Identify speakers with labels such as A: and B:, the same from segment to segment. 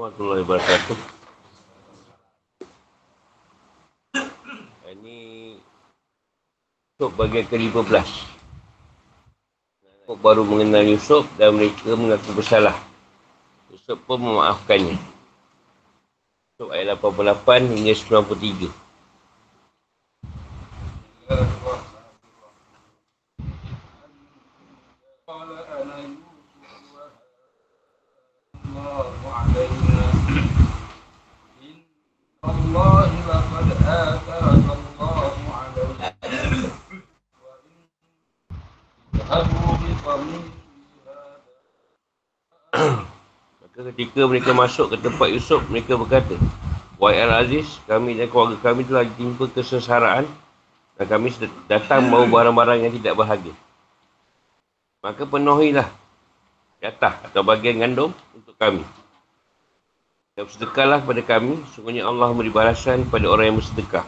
A: warahmatullahi wabarakatuh. Ini Yusuf bagian ke-15. Yusuf baru mengenal Yusuf dan mereka mengaku bersalah. Yusuf pun memaafkannya. Yusuf ayat 88 hingga 93. ketika mereka masuk ke tempat Yusuf, mereka berkata, Wahai Al-Aziz, kami dan keluarga kami telah ditimpa kesesaraan dan kami datang membawa barang-barang yang tidak bahagia. Maka penuhilah jatah atau bagian gandum untuk kami. Dan bersedekahlah kepada kami, sungguhnya Allah memberi balasan kepada orang yang bersedekah.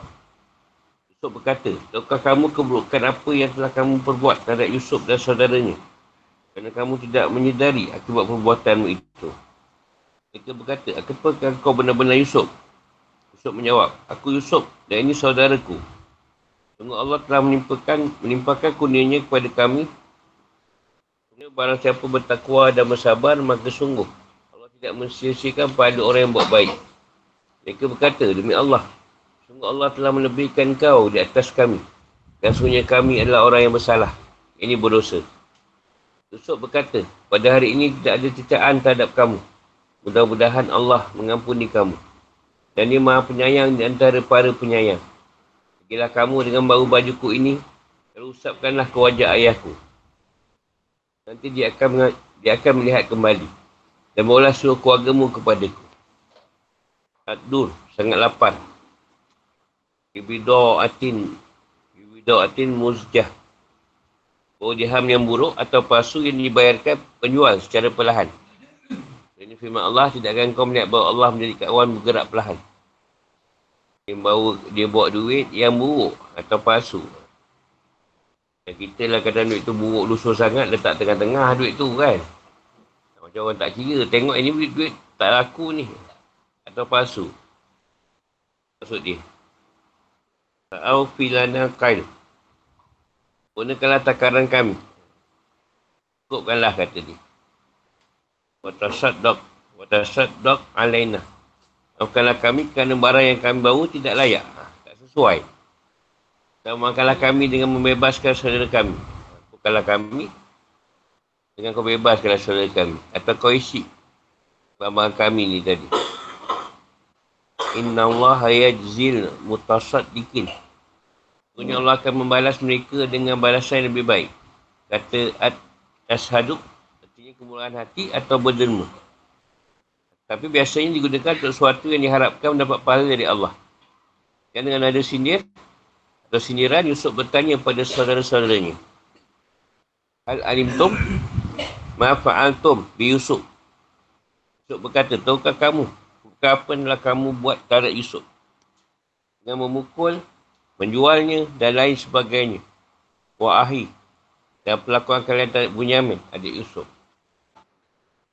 A: Yusuf berkata, Tahukah kamu keburukan apa yang telah kamu perbuat terhadap Yusuf dan saudaranya? Kerana kamu tidak menyedari akibat perbuatanmu itu. Mereka berkata, apakah kau benar-benar Yusuf? Yusuf menjawab, aku Yusuf dan ini saudaraku. Sungguh Allah telah menimpakan, menimpakan kurnianya kepada kami. Barang siapa bertakwa dan bersabar, maka sungguh Allah tidak mensiasikan pada orang yang buat baik. Mereka berkata, demi Allah, sungguh Allah telah melebihkan kau di atas kami. Dan sungguhnya kami adalah orang yang bersalah. Ini berdosa. Yusuf berkata, pada hari ini tidak ada cecaan terhadap kamu. Mudah-mudahan Allah mengampuni kamu. Dan dia maha penyayang di antara para penyayang. Pergilah kamu dengan bau bajuku ini, lalu usapkanlah ke wajah ayahku. Nanti dia akan dia akan melihat kembali. Dan bawalah suruh keluargamu kepadaku. Ad-dur, sangat lapar. Ibido atin, ibido atin muzjah. Bawa diham yang buruk atau palsu yang dibayarkan penjual secara perlahan. Ini firman Allah, tidak akan kau melihat bahawa Allah menjadi kawan bergerak perlahan. Dia bawa, dia bawa duit yang buruk atau palsu. Dan kita lah kadang duit tu buruk lusuh sangat, letak tengah-tengah duit tu kan. Macam orang tak kira, tengok ini duit, duit tak laku ni. Atau palsu. Maksud dia. Ta'au filana kail. Gunakanlah takaran kami. Cukupkanlah kata dia. Watasaddaq. Watasaddaq alaina. Maafkanlah kami kerana barang yang kami bawa tidak layak. Ha, tak sesuai. Dan maafkanlah kami dengan membebaskan saudara kami. Bukanlah kami dengan kau bebaskanlah saudara kami. Atau kau isi barang kami ni tadi. Inna Allah yajzil mutasaddiqin. Sebenarnya Allah akan membalas mereka dengan balasan yang lebih baik. Kata At-Ashaduk artinya kemurahan hati atau berderma. Tapi biasanya digunakan untuk sesuatu yang diharapkan mendapat pahala dari Allah. Yang dengan ada sindir atau sindiran, Yusuf bertanya kepada saudara-saudaranya. Hal alimtum ma'afa'altum bi Yusuf. Yusuf berkata, tahukah kamu apa yang kamu buat terhadap Yusuf? Dengan memukul, menjualnya dan lain sebagainya. Wa'ahi dan pelakuan kalian terhadap Bunyamin, adik Yusuf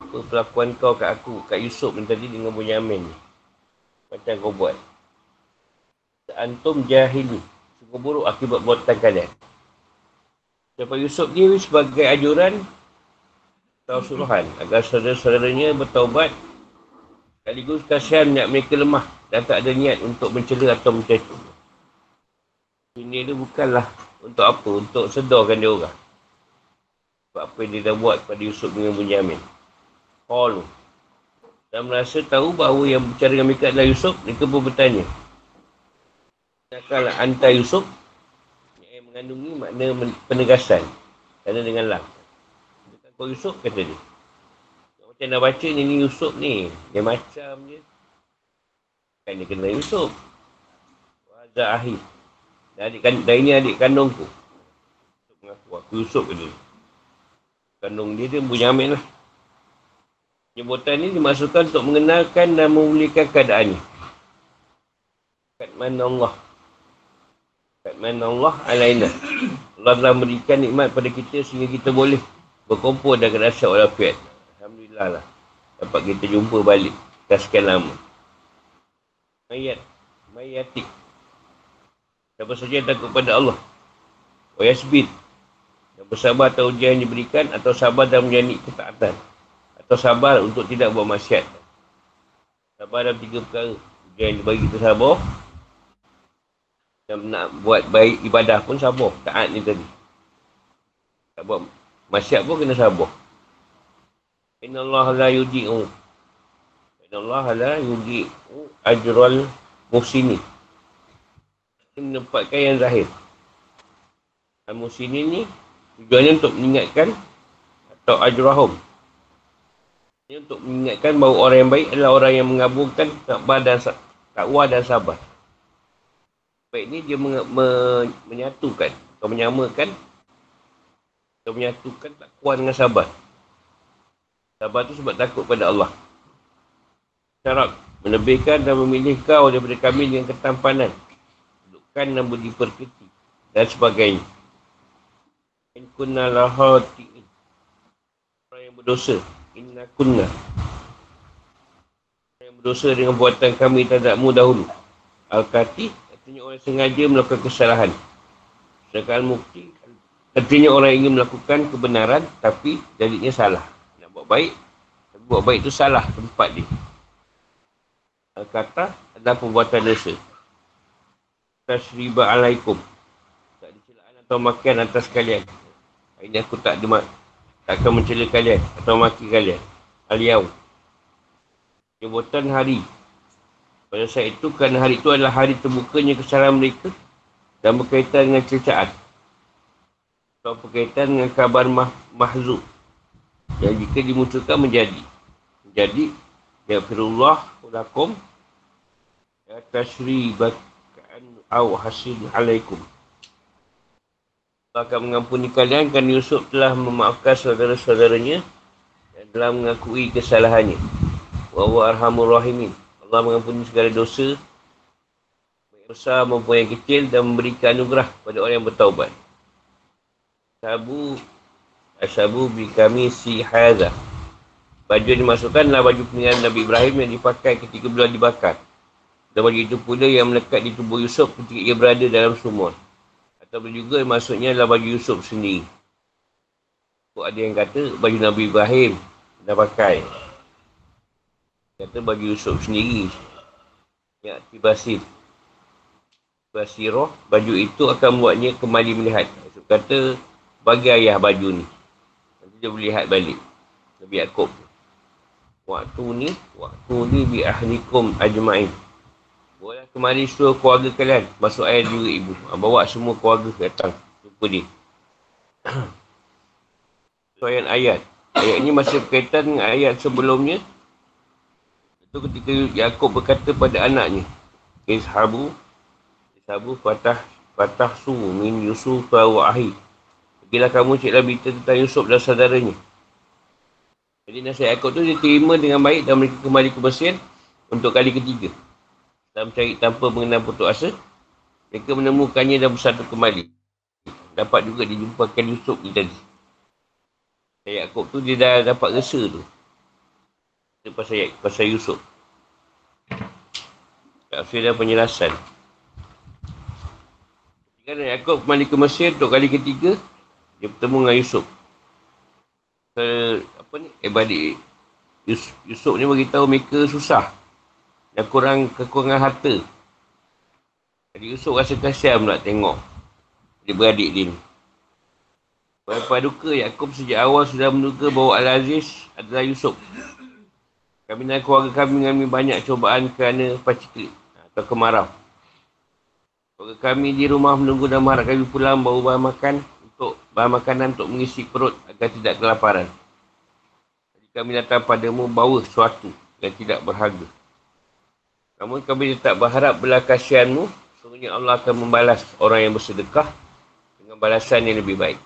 A: apa perlakuan kau kat aku, kat Yusuf ni tadi dengan Bunyamin ni. Macam kau buat. Antum jahili. Sungguh buruk akibat buatan kalian. Siapa Yusuf ni sebagai ajuran suruhan agar saudara-saudaranya bertaubat sekaligus kasihan niat mereka lemah dan tak ada niat untuk mencela atau mencecu. Ini dia bukanlah untuk apa? Untuk sedorkan dia orang. Sebab apa yang dia dah buat pada Yusuf dengan Bunyamin. Qalu. Dan merasa tahu bahawa yang berbicara dengan mereka adalah Yusuf, mereka pun bertanya. Kalau anta Yusuf, yang mengandungi makna penegasan. Kerana dengan lam. Bukan kau Yusuf, kata dia. Macam nak baca ni, ni Yusuf ni. Dia macam je. Kan dia kena Yusuf. Wazah ahid. Dan, adik, dan ini adik kandungku. Yusuf mengaku, aku Yusuf ke dia. Kandung dia, dia bunyamin lah. Penyebutan ini dimasukkan untuk mengenalkan dan memulihkan keadaannya. Kat mana Allah. Kat mana Allah alaina. Allah telah memberikan nikmat pada kita sehingga kita boleh berkumpul dan rasa walafiat. Alhamdulillah lah. Dapat kita jumpa balik. dah sekian lama. Mayat. Mayatik. Siapa saja yang takut pada Allah. Wa yasbid. Dan bersabar atau ujian yang diberikan atau sabar dan menjadi ketaatan. Atau sabar untuk tidak buat masyarakat. Sabar dalam tiga perkara. Ujian yang dibagi kita sabar. Dan nak buat baik ibadah pun sabar. Taat ni tadi. Tak buat masyarakat pun kena sabar. Inna Allah la yudi'u. Inna Allah la yudi'u ajral muhsini. Menempatkan yang zahir. Al-muhsini ni tujuannya untuk mengingatkan atau ajrahum. Ini untuk mengingatkan bahawa orang yang baik adalah orang yang mengaburkan takwa dan takwa dan sabar. Baik ni dia men- men- menyatukan atau menyamakan atau menyatukan takwa dengan sabar. Sabar tu sebab takut pada Allah. Syarat menebihkan dan memilih kau daripada kami dengan ketampanan. Dan budi perketi dan sebagainya. In kunna lahati'in. Orang yang berdosa. Inna kunna. Orang yang berdosa dengan buatan kami terhadapmu dahulu. Al-Kati artinya orang sengaja melakukan kesalahan. Sedangkan Al-Mukti artinya orang ingin melakukan kebenaran tapi jadinya salah. Nak buat baik, tapi buat baik itu salah tempat dia. Al-Kata adalah perbuatan dosa. Tasriba alaikum. Tak ada celaan atau makian atas kalian. Hari ini aku tak ada tak akan mencela kalian atau maki kalian. Al-Yaw. Jabatan hari. Pada saat itu, kerana hari itu adalah hari terbukanya kesalahan mereka dan berkaitan dengan cecaan. Atau berkaitan dengan kabar mah mahzub. Yang jika dimunculkan menjadi. Jadi, Ya firullah lakum Ya tashri bakan au hasil alaikum Allah akan mengampuni kalian kerana Yusuf telah memaafkan saudara-saudaranya dan telah mengakui kesalahannya. Wa wa arhamur rahimin. Allah mengampuni segala dosa baik besar maupun yang kecil dan memberikan anugerah pada orang yang bertaubat. Sabu Asabu bi kami si hadha. Baju yang dimasukkan adalah baju peninggalan Nabi Ibrahim yang dipakai ketika beliau dibakar. Dan itu pula yang melekat di tubuh Yusuf ketika ia berada dalam sumur. Atau juga maksudnya adalah baju Yusuf sendiri. So, ada yang kata baju Nabi Ibrahim dah pakai. Kata baju Yusuf sendiri. Ya, tibasid. Basirah, baju itu akan membuatnya kembali melihat. Yusuf kata, bagi ayah baju ni. Nanti dia boleh lihat balik. Nabi Yaakob. Waktu ni, waktu ni bi ahlikum ajma'in. Boleh kemari seluruh keluarga kalian. Masuk ayah juga ibu. Ha, bawa semua keluarga datang. Jumpa dia. Soalan ayat. Ayat ini masih berkaitan dengan ayat sebelumnya. Itu ketika Yaakob berkata pada anaknya. Ishabu. Ishabu fatah fatah su min Yusuf wa ahi. Bila kamu ciklah berita tentang Yusuf dan saudaranya. Jadi nasihat Yaakob tu dia terima dengan baik dan mereka kembali ke Mesir untuk kali ketiga. Dan mencari tanpa mengenal putus asa, mereka menemukannya dan bersatu kembali. Dapat juga dijumpakan Yusuf ni tadi. Yaakob tu dia dah dapat resa tu. Itu pasal, pasal Yusuf. Tafsir dan penjelasan. Ketika Yaakob kembali ke Mesir untuk kali ketiga, dia bertemu dengan Yusuf. Ke, apa ni? Eh balik. Yusuf, Yusuf ni beritahu mereka susah. Dan kurang kekurangan harta. Jadi Yusuf rasa kasihan pula tengok. Dia beradik dia ni. Berapa duka Yaakob sejak awal sudah menduga bahawa Al-Aziz adalah Yusuf. Kami dan keluarga kami mengalami banyak cobaan kerana paciklik atau kemarau. Keluarga kami di rumah menunggu dan mengharap kami pulang bawa bahan makan untuk bahan makanan untuk mengisi perut agar tidak kelaparan. Jadi kami datang padamu bawa sesuatu yang tidak berharga. Namun kami tetap berharap belah kasihanmu, sungguhnya Allah akan membalas orang yang bersedekah dengan balasan yang lebih baik.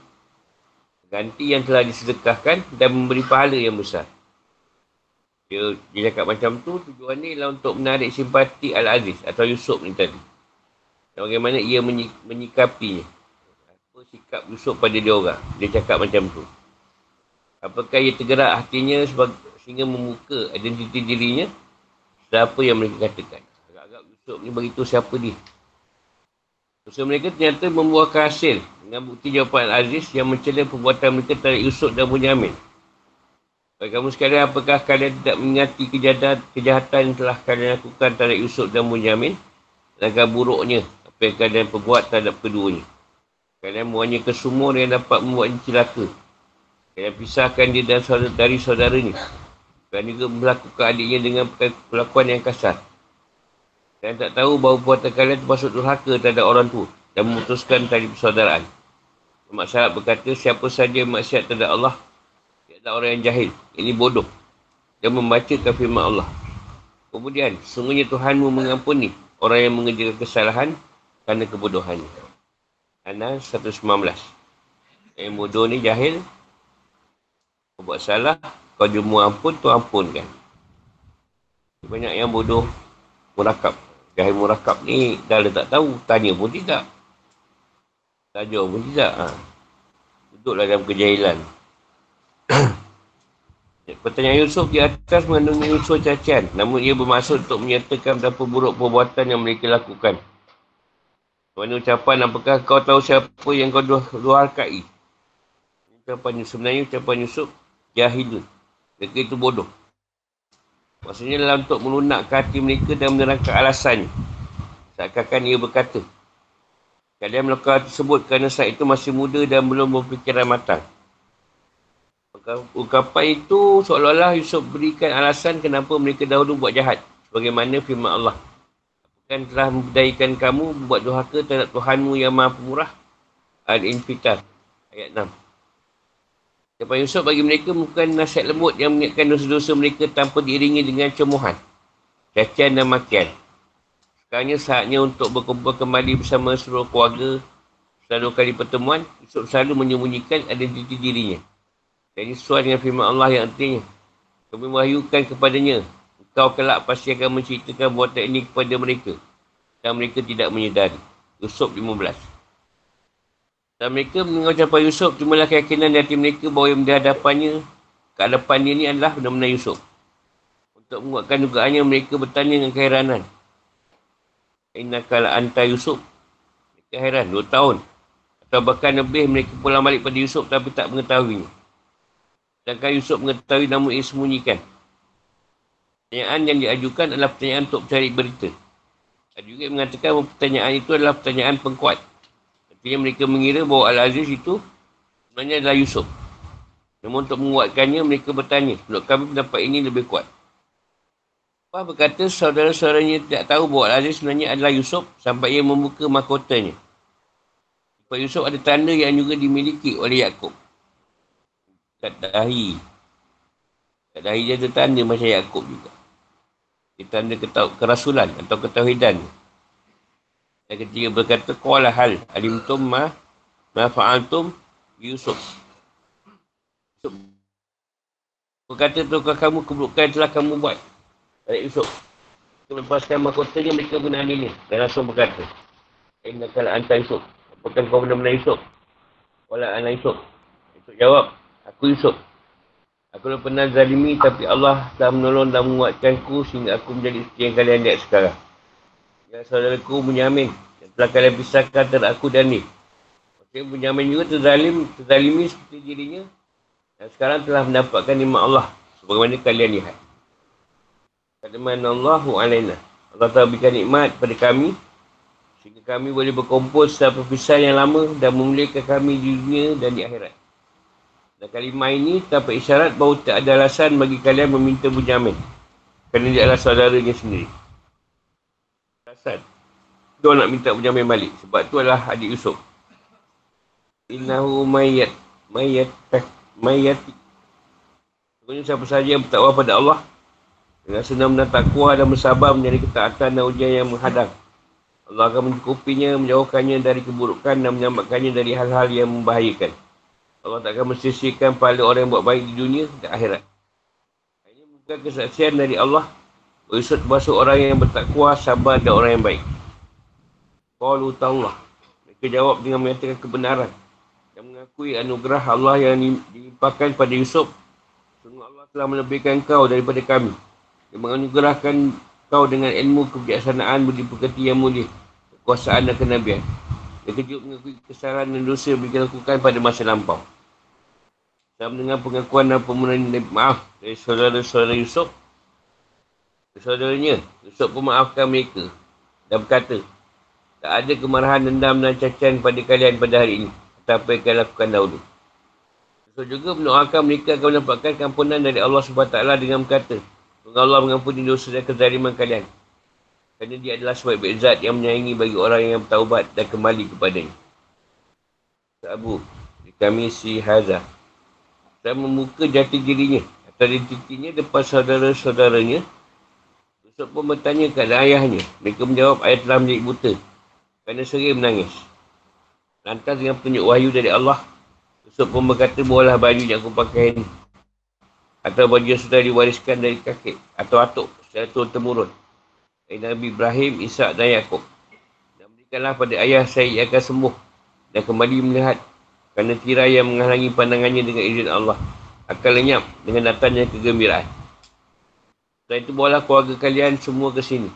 A: Ganti yang telah disedekahkan dan memberi pahala yang besar. Dia, dia cakap macam tu, tujuan ni ialah untuk menarik simpati Al-Aziz atau Yusuf ni tadi. Dan bagaimana ia menyik, menyikapinya. Apa sikap Yusuf pada dia orang. Dia cakap macam tu. Apakah ia tergerak hatinya sebab, sehingga membuka identiti dirinya dan apa yang mereka katakan. Agak-agak Yusuf ni beritahu siapa dia. Usaha mereka ternyata membuahkan hasil dengan bukti jawapan Aziz yang mencela perbuatan mereka terhadap Yusuf dan Bunyamin. Bagi kamu sekalian, apakah kalian tidak mengingati kejahatan, kejahatan yang telah kalian lakukan terhadap Yusuf dan Bunyamin? Langkah buruknya apa yang kalian perbuat terhadap keduanya. Kalian buahnya ke yang dapat membuatnya celaka. Kalian pisahkan dia dan saudara, dari saudaranya. Kalian juga melakukan adiknya dengan perlakuan yang kasar. Kalian tak tahu bahawa perbuatan kalian termasuk durhaka terhadap orang tua dan memutuskan tali persaudaraan. Mak Syarat berkata, siapa saja maksiat terhadap Allah, ia adalah orang yang jahil. Ini bodoh. Dan membaca firman Allah. Kemudian, sungguhnya Tuhanmu mengampuni orang yang mengerjakan kesalahan kerana kebodohannya. Anas 119. Yang bodoh ni jahil. Buat salah, kau jumpa ampun, tu ampunkan. Banyak yang bodoh murakab. Jahil murakab ni dah dia tak tahu. Tanya pun tidak. Tanya pun tidak. Ha. Duduklah dalam kejahilan. Pertanyaan Yusuf di atas mengandungi unsur cacian. Namun ia bermaksud untuk menyatakan betapa buruk perbuatan yang mereka lakukan. Mana ucapan apakah kau tahu siapa yang kau dua harkai? Ucapan Yusuf. Sebenarnya ucapan Yusuf jahilun. Mereka itu bodoh. Maksudnya dalam untuk melunak ke hati mereka dan menerangkan alasannya. Seakan-akan ia berkata, kalian melakukan tersebut kerana saat itu masih muda dan belum berfikiran matang. Ungkapan itu seolah-olah Yusuf berikan alasan kenapa mereka dahulu buat jahat. Bagaimana firman Allah. Bukan telah membudaykan kamu buat dohaka terhadap Tuhanmu yang maha pemurah. Al-Infitar. Ayat 6. Siapa Yusuf bagi mereka bukan nasihat lembut yang mengingatkan dosa-dosa mereka tanpa diiringi dengan cemuhan, cacian dan makian. Sekarangnya saatnya untuk berkumpul kembali bersama seluruh keluarga. Selalu kali pertemuan, Yusuf selalu menyembunyikan identiti dirinya. Dan ini sesuai dengan firman Allah yang artinya. Kami mewahyukan kepadanya, engkau kelak pasti akan menceritakan buatan ini kepada mereka. Dan mereka tidak menyedari. Yusuf 15. Dan mereka mendengar ucapan Yusuf, cumalah keyakinan di hati mereka bahawa yang di hadapannya, ke hadapannya ini adalah benar-benar Yusuf. Untuk menguatkan dugaannya, mereka bertanya dengan keheranan. Inna kala anta Yusuf. Mereka heran, dua tahun. Atau bahkan lebih mereka pulang balik pada Yusuf tapi tak mengetahuinya. Sedangkan Yusuf mengetahui namun ia sembunyikan. Pertanyaan yang diajukan adalah pertanyaan untuk mencari berita. Ada juga mengatakan pertanyaan itu adalah pertanyaan pengkuat. Artinya mereka mengira bahawa Al-Aziz itu sebenarnya adalah Yusuf. Namun untuk menguatkannya, mereka bertanya, menurut kami pendapat ini lebih kuat. Apa berkata saudara-saudaranya tidak tahu bahawa Al-Aziz sebenarnya adalah Yusuf sampai ia membuka mahkotanya. Sebab Yusuf ada tanda yang juga dimiliki oleh Yaakob. Kat dahi. Kat dahi dia ada tanda macam Yaakob juga. Dia tanda kerasulan atau ketauhidan. Yang ketiga berkata, Kuala hal alimtum ma ma fa'altum Yusuf. Berkata, Tukar kamu keburukan telah kamu buat. Dari Yusuf. Melepaskan mahkotanya mereka benar ini. Dan langsung berkata, Inna kala anta Yusuf. Apakah kau benar-benar Yusuf? Kuala anak Yusuf. Yusuf jawab, Aku Yusuf. Aku pernah zalimi tapi Allah telah menolong dan menguatkanku sehingga aku menjadi isteri yang kalian lihat sekarang. Ya saudaraku menyamin. Yang telah kalian pisahkan antara aku dan ni. Maksudnya menyamin juga terzalim, terzalimi seperti dirinya. Dan sekarang telah mendapatkan nikmat Allah. Sebagaimana kalian lihat. Kataman Allahu alaina. Allah telah berikan nikmat pada kami. Sehingga kami boleh berkumpul setelah perpisahan yang lama dan memulihkan kami di dunia dan di akhirat. Dan kalimah ini tanpa isyarat bahawa tak ada alasan bagi kalian meminta bunyamin. Kerana dia adalah saudaranya sendiri. Hasan. Dia nak minta penjamin balik. Sebab tu adalah adik Yusuf. Innahu mayat. Mayat. Mayat. Sebenarnya siapa sahaja yang bertakwa pada Allah. Dengan senang dan takwa dan bersabar menjadi ketaatan dan ujian yang menghadang. Allah akan mencukupinya, menjauhkannya dari keburukan dan menyelamatkannya dari hal-hal yang membahayakan. Allah tak akan mensisihkan pahala orang yang buat baik di dunia dan akhirat. Ini bukan kesaksian dari Allah Yusuf termasuk orang yang bertakwa, sabar dan orang yang baik. Qalu ta'allah. Mereka jawab dengan menyatakan kebenaran. Dan mengakui anugerah Allah yang dilimpahkan pada Yusuf. Sungguh Allah telah melebihkan kau daripada kami. Dia menganugerahkan kau dengan ilmu kebijaksanaan budi pekerti yang mulia, kekuasaan dan kenabian. Dia kejut mengakui kesalahan dan dosa yang dilakukan pada masa lampau. Saya mendengar pengakuan dan pemohonan maaf dari saudara-saudara Yusuf. Saudaranya, Yusuf pun maafkan mereka dan berkata, tak ada kemarahan, dendam dan cacian pada kalian pada hari ini. Apa yang kalian lakukan dahulu. Yusuf juga mendoakan mereka akan mendapatkan kampunan dari Allah SWT dengan berkata, Semoga Allah mengampuni dosa dan kezaliman kalian. Kerana dia adalah sebaik-baik zat yang menyayangi bagi orang yang bertaubat dan kembali kepadanya. Abu, kami si Hazah dan membuka jati dirinya atau identitinya depan saudara-saudaranya. Yusuf pun bertanya kepada ayahnya. Mereka menjawab ayat telah menjadi buta. Kerana sering menangis. Lantas dengan petunjuk wahyu dari Allah. Yusuf pun berkata, buahlah baju yang aku pakai ini. Atau baju yang sudah diwariskan dari kakek atau atuk secara turun temurun. Dari Nabi Ibrahim, Ishak dan Yaakob. Dan berikanlah pada ayah saya yang akan sembuh dan kembali melihat kerana tirai yang menghalangi pandangannya dengan izin Allah akan lenyap dengan datangnya kegembiraan. Setelah itu bawalah keluarga kalian semua ke sini.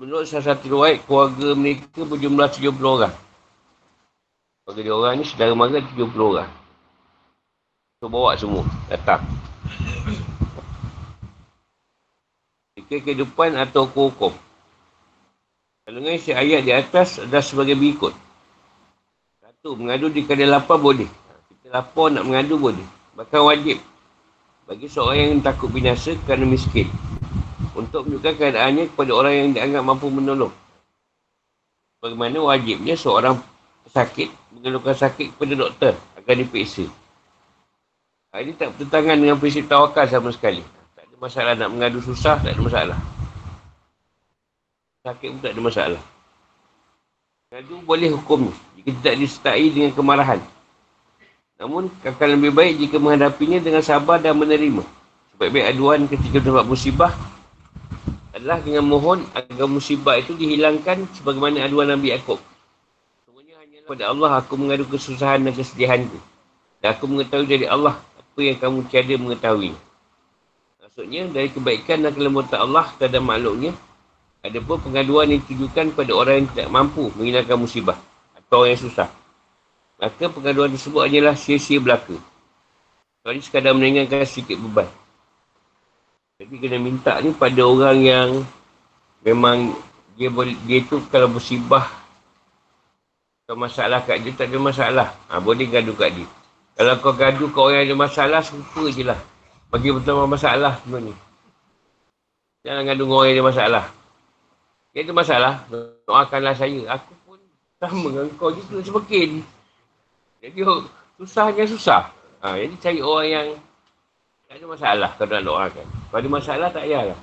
A: Menurut salah satu riwayat, keluarga mereka berjumlah 70 orang. Keluarga dia orang ni saudara mara 70 orang. So bawa semua, datang. Jika kehidupan atau hukum. Kalau isi ayat di atas adalah sebagai berikut. Satu, mengadu di kadar lapar boleh. Kita lapar nak mengadu boleh. Bahkan wajib. Bagi seorang yang takut binasa kerana miskin. Untuk menunjukkan keadaannya kepada orang yang dianggap mampu menolong. Bagaimana wajibnya seorang sakit mengeluhkan sakit kepada doktor agar dipeksa. Hal ini tak bertentangan dengan prinsip tawakal sama sekali. Tak ada masalah nak mengadu susah, tak ada masalah. Sakit pun tak ada masalah. Mengadu boleh hukum jika tidak disertai dengan kemarahan. Namun, akan lebih baik jika menghadapinya dengan sabar dan menerima. Sebaik-baik aduan ketika mendapat musibah adalah dengan mohon agar musibah itu dihilangkan sebagaimana aduan Nabi Yaakob. Semuanya hanya kepada Allah aku mengadu kesusahan dan kesedihanku. Dan aku mengetahui dari Allah apa yang kamu tiada mengetahui. Maksudnya, dari kebaikan dan kelembutan Allah terhadap makhluknya, ada pun pengaduan yang ditujukan kepada orang yang tidak mampu menghilangkan musibah atau orang yang susah. Maka pengaduan tersebut hanyalah sia-sia belaka. Kecuali sekadar meringankan sedikit beban. Jadi kena minta ni pada orang yang memang dia dia tu kalau musibah atau masalah kat dia tak ada masalah. Ha, boleh gaduh kat dia. Kalau kau gaduh kat orang yang ada masalah, serupa je lah. Bagi betul masalah semua ni. Jangan gaduh dengan orang yang ada masalah. Dia ada masalah, doakanlah saya. Aku pun sama dengan kau juga semakin. Jadi susahnya susah. Ha, jadi cari orang yang tak ada masalah kau nak doakan. Kalau ada masalah tak payahlah.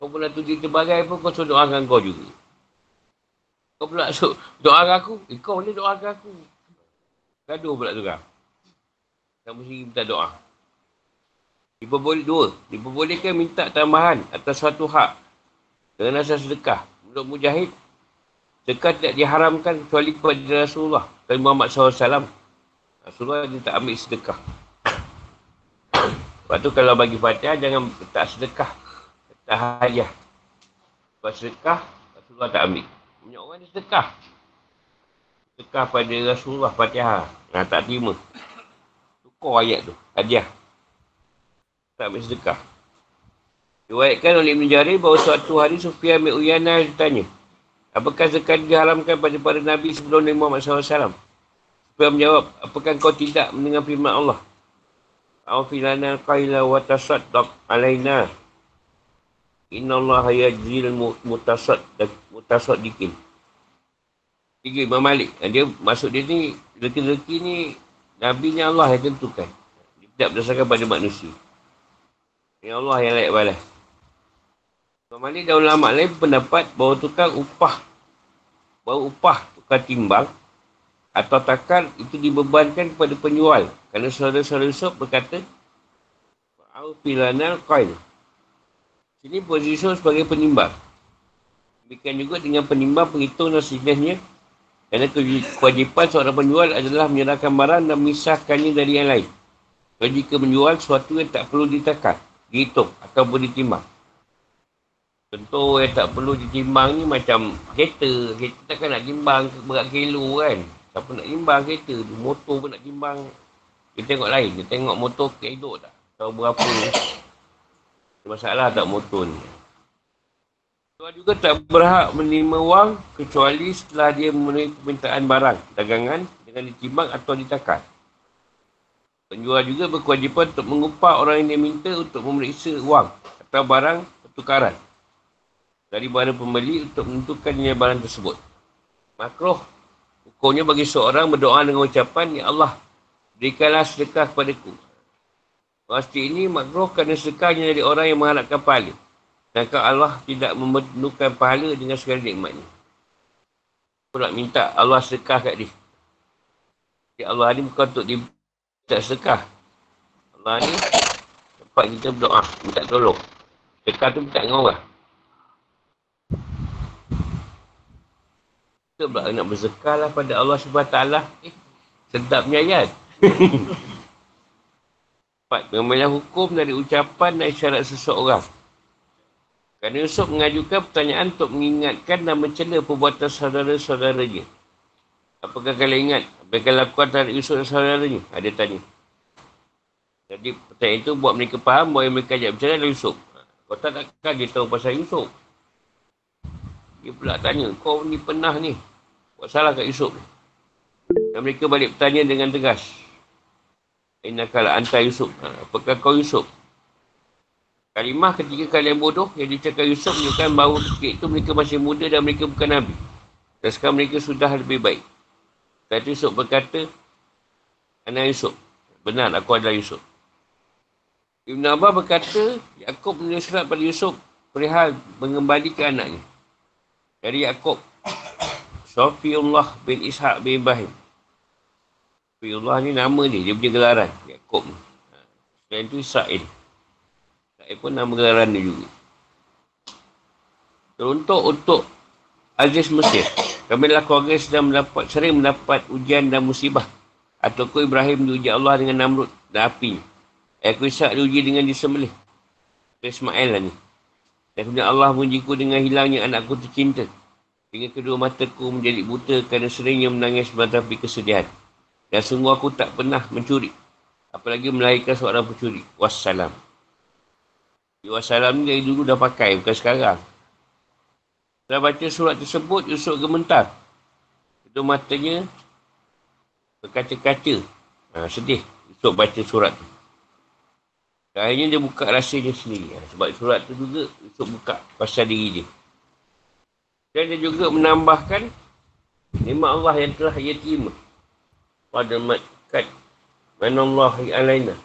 A: Kau pun nak tujuh terbagai pun kau suruh doakan kau juga. Kau pula suruh doakan aku. Eh, kau ni doakan aku. Gaduh pula tu kan. Tak mesti minta doa. Diperboleh dua. Diperbolehkan minta tambahan atas suatu hak dengan asal sedekah. Menurut Mujahid, sedekah tidak diharamkan kecuali kepada Rasulullah dan Muhammad SAW. Rasulullah dia tak ambil sedekah. Lepas tu kalau bagi fatihah, jangan tak sedekah. Tak hadiah. Sebab sedekah, Rasulullah tak ambil. Banyak orang ni sedekah. Sedekah pada Rasulullah fatihah. Nah, tak terima. Tukar ayat tu. Hadiah. Tak ambil sedekah. Diwayatkan oleh Ibn Jarir bahawa suatu hari Sufyan bin Uyanah ditanya. Apakah zakat diharamkan pada para Nabi sebelum Nabi Muhammad SAW? Sufyan menjawab, apakah kau tidak mendengar firman Allah? Aufilana qaila wa tasaddaq alaina. Inna Allah yajzil mutasaddaq mutasaddiqin. Tiga Imam Malik. Dia masuk dia ni, rezeki-rezeki ni Nabi ni Allah yang tentukan. Dia tidak berdasarkan pada manusia. Yang Allah yang layak balas. Malik dan ulama lain pendapat bahawa tukang upah bahawa upah tukar timbang atau takar itu dibebankan kepada penjual. Kerana saudara-saudara Yusuf berkata Aufilanal qail. Sini posisi sebagai penimbang. Demikian juga dengan penimbang penghitung dan sejenisnya. Kerana kewajipan seorang penjual adalah menyerahkan barang dan memisahkannya dari yang lain. Kalau jika menjual sesuatu yang tak perlu ditakar, dihitung atau boleh ditimbang. Contoh yang tak perlu ditimbang ni macam kereta. Kereta takkan nak timbang berat kilo kan. Siapa nak timbang kereta tu. Motor pun nak timbang. Kita tengok lain. Kita tengok motor kedok tak. Tahu berapa ni. Masalah tak motor ni. Tuan juga tak berhak menerima wang kecuali setelah dia memenuhi permintaan barang, dagangan dengan ditimbang atau ditakar. Penjual juga berkewajipan untuk mengupah orang yang dia minta untuk memeriksa wang atau barang pertukaran dari barang pembeli untuk menentukan nilai barang tersebut. Makroh, hukumnya bagi seorang berdoa dengan ucapan, Ya Allah, berikanlah sedekah kepada ku. Pasti ini makroh kerana sedekahnya dari orang yang mengharapkan pahala. Dan Allah tidak memerlukan pahala dengan segala nikmatnya. Aku nak minta Allah sedekah kat dia. Ya Allah ni bukan untuk tak sedekah. Allah ni tempat kita berdoa, minta tolong. Sedekah tu minta dengan orang. Kita pula nak berzekah lah pada Allah SWT. Eh, sedapnya ayat. Empat, mengambil hukum dari ucapan dan isyarat seseorang. Kerana Yusuf mengajukan pertanyaan untuk mengingatkan dan mencela perbuatan saudara-saudaranya. Apakah kalian ingat? Apa yang lakukan terhadap Yusuf dan saudaranya? Ada tanya. Jadi pertanyaan itu buat mereka faham bahawa mereka ajak bercakap adalah Yusuf. Kau tak takkan dia tahu pasal Yusuf. Dia pula tanya, kau ni pernah ni buat salah kat Yusuf Dan mereka balik bertanya dengan tegas. Inna kala anta Yusuf. Ha, apakah kau Yusuf? Kalimah ketika kalian bodoh yang dicakap Yusuf menunjukkan bahawa ketika itu mereka masih muda dan mereka bukan Nabi. Dan sekarang mereka sudah lebih baik. Kata Yusuf berkata, Anak Yusuf. Benar, aku adalah Yusuf. Ibn Abbas berkata, Yaakob menulis surat pada Yusuf perihal mengembalikan anaknya. Dari Yaakob, Sofiullah bin Ishaq bin Ibrahim. Sofiullah ni nama dia, dia punya gelaran. Yaakob ni. Selain itu Israel. Israel pun nama gelaran dia juga. Teruntuk untuk Aziz Mesir. Kami adalah keluarga sedang mendapat, sering mendapat ujian dan musibah. Atau Ibrahim diuji Allah dengan Namrud dan api. Aku Ishak diuji dengan disembelih. Ismail lah ni. Dan kemudian Allah mengujiku dengan hilangnya anakku tercinta. Hingga kedua mataku menjadi buta kerana seringnya menangis menghadapi kesedihan. Dan sungguh aku tak pernah mencuri. Apalagi melahirkan seorang pencuri. Wassalam. Wassalam ni dari dulu dah pakai, bukan sekarang. Setelah baca surat tersebut, Yusuf gementar. Kedua matanya berkaca-kaca. Ha, sedih Yusuf baca surat tu. Akhirnya dia buka rasanya sendiri. Ha, sebab surat tu juga Yusuf buka pasal diri dia. Dan dia juga menambahkan nikmat Allah yang telah ia terima pada makat manallah alaina.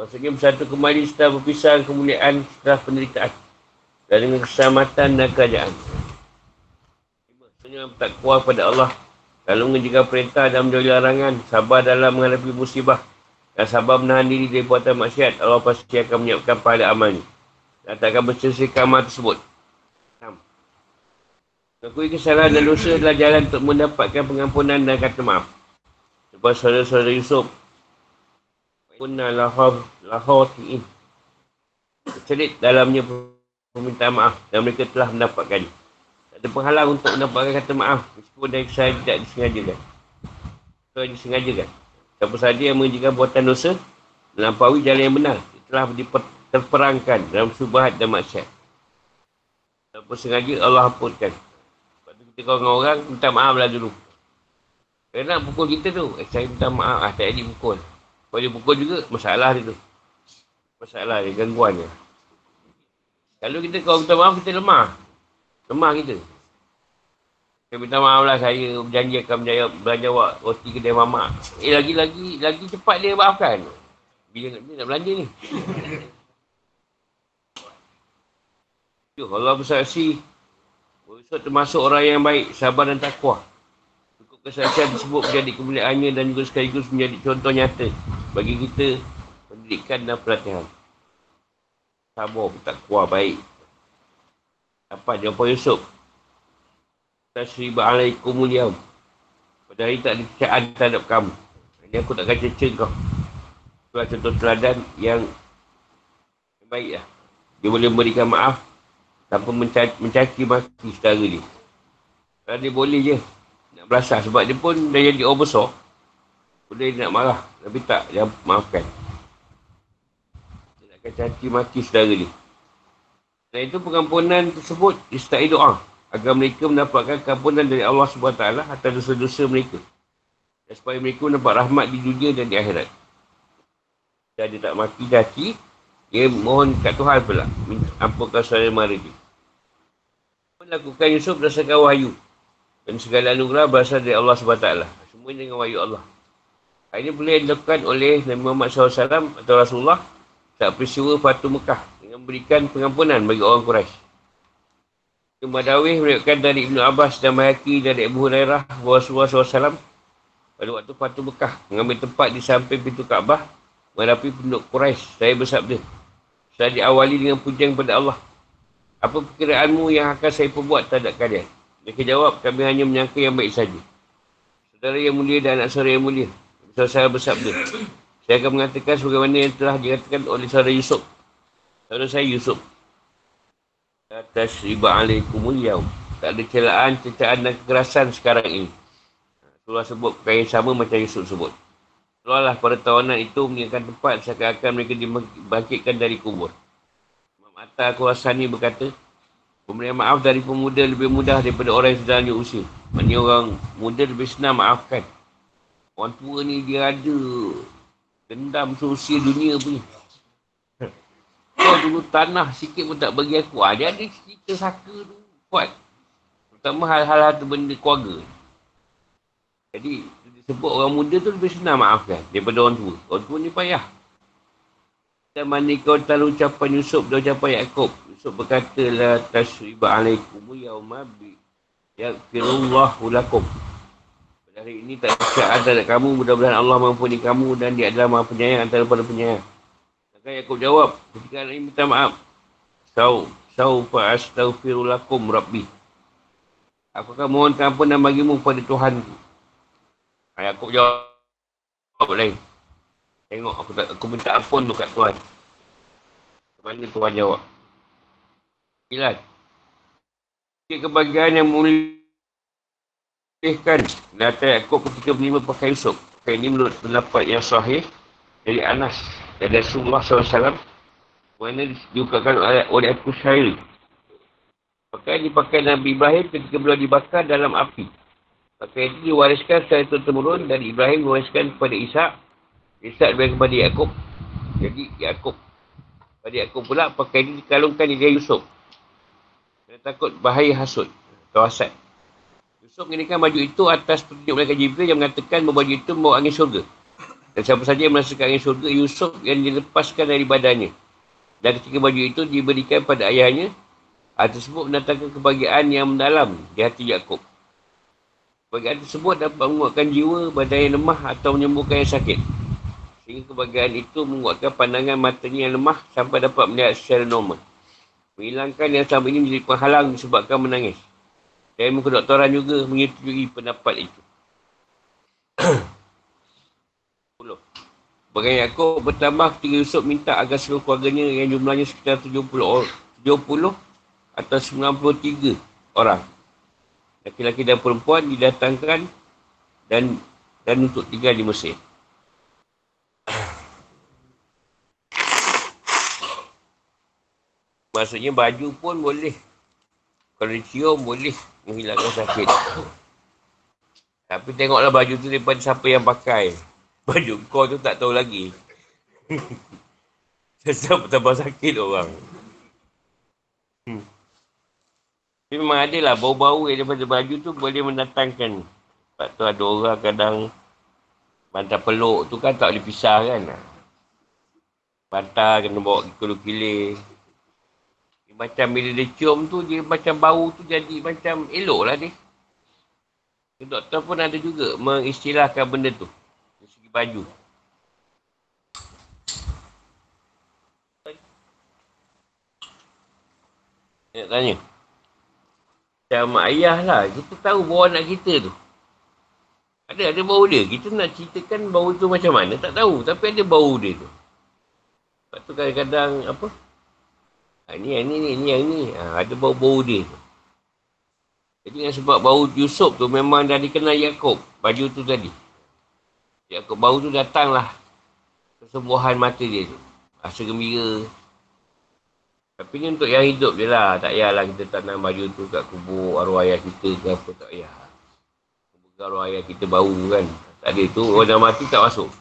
A: Maksudnya bersatu kembali setelah berpisah kemuliaan setelah penderitaan dan dengan keselamatan dan kerajaan. Maksudnya tak kuat pada Allah lalu menjaga perintah dan menjauhi larangan sabar dalam menghadapi musibah dan sabar menahan diri dari buatan maksiat Allah pasti akan menyiapkan pahala amalnya dan tak akan berselisih amal tersebut. Mengakui kesalahan dan dosa adalah jalan untuk mendapatkan pengampunan dan kata maaf. Sebab saudara-saudara Yusuf Kunna lahor lahor ti'in Cerit dalamnya permintaan maaf Dan mereka telah mendapatkannya Tak ada penghalang untuk mendapatkan kata maaf Meskipun dari kesalahan tidak disengajakan. Atau disengajakan. Siapa sahaja yang mengerjakan buatan dosa Melampaui jalan yang benar Telah terperangkan dalam subahat dan maksiat. Tanpa sengaja Allah hapuskan kita kau dengan orang, minta maaf lah dulu. Kena pukul kita tu. Eh, saya minta maaf. Ah, tak jadi pukul. Kalau dia pukul juga, masalah dia tu. Masalah dia, gangguan dia. Kalau kita kau minta maaf, kita lemah. Lemah kita. Saya minta maaf lah, saya berjanji akan menjawab, belanjawab roti kedai mamak. Eh, lagi-lagi, lagi cepat dia maafkan. Bila nak, nak belanja ni? Allah bersaksi Yusuf termasuk orang yang baik, sabar dan takwa. Cukup kesaksian tersebut menjadi kemuliaannya dan juga sekaligus menjadi contoh nyata bagi kita pendidikan dan pelatihan. Sabar, takwa, baik. Apa jawapan Yusuf? Tasriba alaikum muliyam. Pada hari tak ada cecaan terhadap kamu. Ini aku tak akan cecah kau. Itulah contoh teladan yang baik lah. Dia boleh memberikan maaf tanpa mencaci, mencaci maki saudara dia. Kalau dia boleh je nak belasah sebab dia pun dah jadi orang besar. Boleh dia nak marah. Tapi tak, dia maafkan. Dia nak caci maki saudara dia. Dan itu pengampunan tersebut disertai doa agar mereka mendapatkan keampunan dari Allah SWT atas dosa-dosa mereka. Dan supaya mereka mendapat rahmat di dunia dan di akhirat. Dan dia tak mati daki, dia mohon kat Tuhan pula. Ampunkan saudara mara dia. Melakukan Yusuf berdasarkan wahyu. Dan segala anugerah berasal dari Allah SWT. Semua dengan wahyu Allah. Ini boleh dilakukan oleh Nabi Muhammad SAW atau Rasulullah saat peristiwa Fatu Mekah dengan memberikan pengampunan bagi orang Quraisy. Madawi meriwayatkan dari Ibnu Abbas dan Mayaki dari Abu Hurairah Rasulullah SAW pada waktu Fatu Mekah mengambil tempat di samping pintu Kaabah menghadapi penduduk Quraisy. Saya bersabda, saya diawali dengan pujian kepada Allah. Apa perkiraanmu yang akan saya perbuat terhadap kalian? Mereka jawab, kami hanya menyangka yang baik saja. Saudara yang mulia dan anak saudara yang mulia. Saudara bersabda, saya akan mengatakan sebagaimana yang telah dikatakan oleh saudara Yusuf Saudara saya Yusuf. Atas riba alaikumul yaum. Tak ada celaan, cecaan dan kekerasan sekarang ini. Surah sebut perkara sama macam Yusuf sebut. Seolah pada tawanan itu mengingatkan tempat seakan-akan mereka dibangkitkan dari kubur. Imam Atta Kuasani berkata, Pemberian maaf dari pemuda lebih mudah daripada orang yang sedang usia. Maksudnya orang muda lebih senang maafkan. Orang tua ni dia ada dendam sosial dunia punya. Kau dulu tanah sikit pun tak bagi aku. Ha, dia ada cerita saka tu kuat. Terutama hal-hal benda keluarga. Jadi, disebut orang muda tu lebih senang maafkan daripada orang tua. Orang tua ni payah. Dan mana kau tahu ucapan Yusuf dan ucapan Yaakob. Yusuf berkata, La tasriba alaikum. Ya firullahu lakum. Pada hari ini tak ada ada kamu. Mudah-mudahan Allah mampuni kamu dan dia adalah maha penyayang antara para penyayang. Maka Yaakob jawab, ketika anak ini minta maaf. Sau, sau fa astaghfirulakum rabbi. Aku akan mohon ampunan bagimu pada Tuhan. Yaakob jawab, apa lain? Tengok aku tak aku minta ampun tu kat Tuhan. Mana Tuhan jawab? Sembilan. Kebahagiaan yang memulihkan data Yaakob ketika menerima pakai Yusuf. Pakai ini menurut pendapat yang sahih dari Anas dan Rasulullah SAW mana diukakan oleh, oleh Abu Syair pakai dipakai Nabi Ibrahim ketika beliau dibakar dalam api pakai itu diwariskan secara turun-temurun dari Ibrahim diwariskan kepada Ishak. Ishak diberikan kepada Yaakob. Jadi Yaakob. Pada Yaakob pula pakai ini dikalungkan di dia Yusuf. Kerana takut bahaya hasut hasad Yusuf mengenakan baju itu atas petunjuk mereka Jibril yang mengatakan bahawa baju itu membawa angin syurga. Dan siapa saja yang merasakan angin syurga, Yusuf yang dilepaskan dari badannya. Dan ketika baju itu diberikan pada ayahnya, hal tersebut mendatangkan kebahagiaan yang mendalam di hati Yaakob. Kebahagiaan tersebut dapat menguatkan jiwa, badan yang lemah atau menyembuhkan yang sakit. Sehingga kebahagiaan itu menguatkan pandangan matanya yang lemah sampai dapat melihat secara normal. Menghilangkan yang selama ini menjadi penghalang disebabkan menangis. Dan kedoktoran juga menyetujui pendapat itu. Bagai Yaakob bertambah ketika Yusuf minta agar seluruh keluarganya yang jumlahnya sekitar 70 orang, 70 atau 93 orang. Laki-laki dan perempuan didatangkan dan dan untuk tinggal di Mesir. Maksudnya baju pun boleh. Kalau dicium boleh menghilangkan sakit. Tapi tengoklah baju tu daripada siapa yang pakai. Baju kau tu tak tahu lagi. Sesat tambah sakit orang. Hmm. Tapi memang ada lah bau-bau yang daripada baju tu boleh mendatangkan. Sebab tu ada orang kadang bantal peluk tu kan tak boleh pisah kan. Bantal kena bawa kilo-kilo. Macam bila dia cium tu, dia macam bau tu jadi macam elok lah dia. Doktor pun ada juga mengistilahkan benda tu baju. Nak tanya. Macam mak ayah lah. Kita tahu bau anak kita tu. Ada, ada bau dia. Kita nak ceritakan bau tu macam mana. Tak tahu. Tapi ada bau dia tu. Lepas tu kadang-kadang apa. Ha, ni yang ni, ni, ni yang ni. Ha, ada bau-bau dia. Jadi yang sebab bau Yusuf tu memang dah dikenal Yaakob. Baju tu tadi. Yaakob bau tu datanglah. Kesembuhan mata dia tu. Rasa gembira. Tapi ni untuk yang hidup je lah. Tak payahlah kita tanam baju tu kat kubur arwah ayah kita ke apa. Tak payah. Kubur arwah ayah kita bau kan. Tak ada tu. Orang dah mati tak masuk.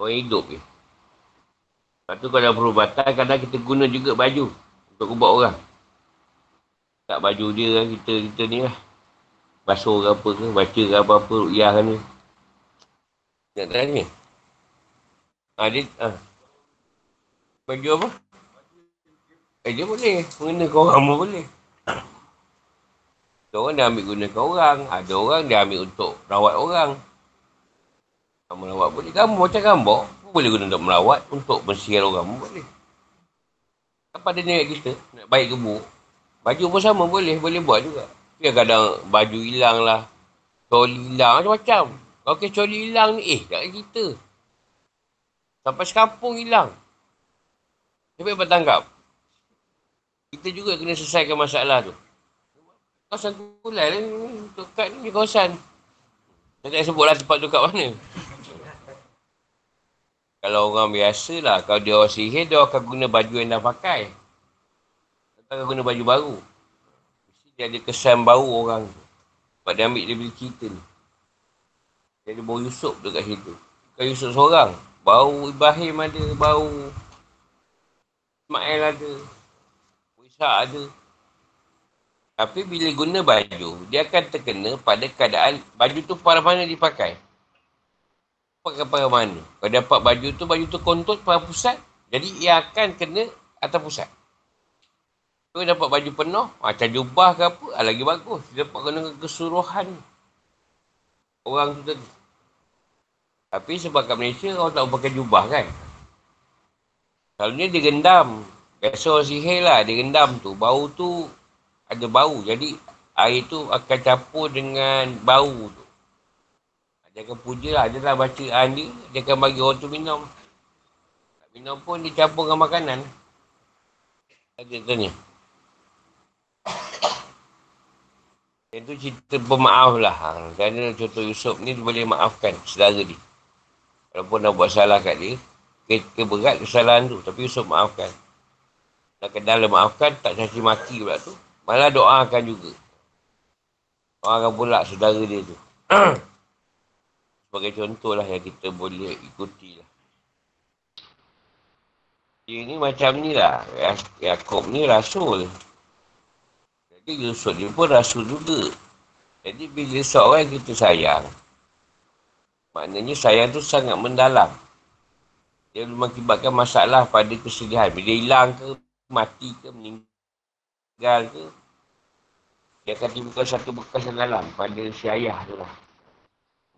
A: Orang hidup je. Lepas tu kalau perubatan kadang kita guna juga baju. Untuk ubat orang. Tak baju dia kan kita, kita ni lah. Basuh ke apa ke. Baca ke apa-apa. Rukyah kan ni. Nak tanya. Ha, dia, ha. Baju apa? Eh dia boleh. Mengenakan orang pun boleh. Ada orang dia ambil gunakan orang. Ada orang dia ambil untuk rawat orang. Merawat boleh. Gambar macam gambar. Pun boleh guna untuk merawat. Untuk bersihkan orang pun boleh. Apa ada niat kita? Nak baik ke buruk? Baju pun sama boleh. Boleh buat juga. Tapi kadang baju hilang lah. Coli hilang. Macam-macam. Kalau okay, coli hilang ni. Eh, tak kita. Sampai sekampung hilang. Siapa yang bertangkap? Kita juga kena selesaikan masalah tu. Kawasan lah ni. Untuk kad ni kawasan. Saya tak sebutlah tempat tu kat mana. Kalau orang biasa lah. Kalau dia orang sihir, dia akan guna baju yang dah pakai. Dia akan guna baju baru. Mesti dia ada kesan bau orang tu. Sebab dia ambil dia beli cerita ni. Dia ada bau Yusuf tu kat situ. Bukan Yusuf seorang. Bau Ibrahim ada. Bau Ismail ada. Ishak ada. Tapi bila guna baju, dia akan terkena pada keadaan baju tu pada mana dipakai. Pakai pada mana. Kalau dapat baju tu, baju tu kontut pada pusat. Jadi ia akan kena atas pusat. Kalau dapat baju penuh, macam jubah ke apa, ah, lagi bagus. Dia dapat kena keseluruhan orang tu tadi. Tapi sebab kat Malaysia, orang tak pakai jubah kan. Ni dia gendam. Biasa orang sihir lah, dia gendam tu. Bau tu ada bau. Jadi air tu akan campur dengan bau tu. Dia akan puja lah. Dia dah bacaan dia. Dia akan bagi orang tu minum. Minum pun dia campur dengan makanan. Ada tanya. Itu cerita pemaaf lah. Ha, kerana contoh Yusuf ni dia boleh maafkan saudara dia. Walaupun dah buat salah kat dia. Ke, berat kesalahan tu. Tapi Yusuf maafkan. Dan kedala maafkan, tak caci maki pula tu. Malah doakan juga. Doakan pula saudara dia tu. Sebagai contoh lah yang kita boleh ikuti lah. Dia ni macam ni lah. Yaakob ni rasul. Jadi Yusuf ni pun rasul juga. Jadi bila seorang kita sayang, maknanya sayang tu sangat mendalam. Dia mengakibatkan masalah pada kesedihan. Bila hilang ke, mati ke, meninggal ke, dia akan timbulkan satu bekas yang dalam pada si ayah tu lah.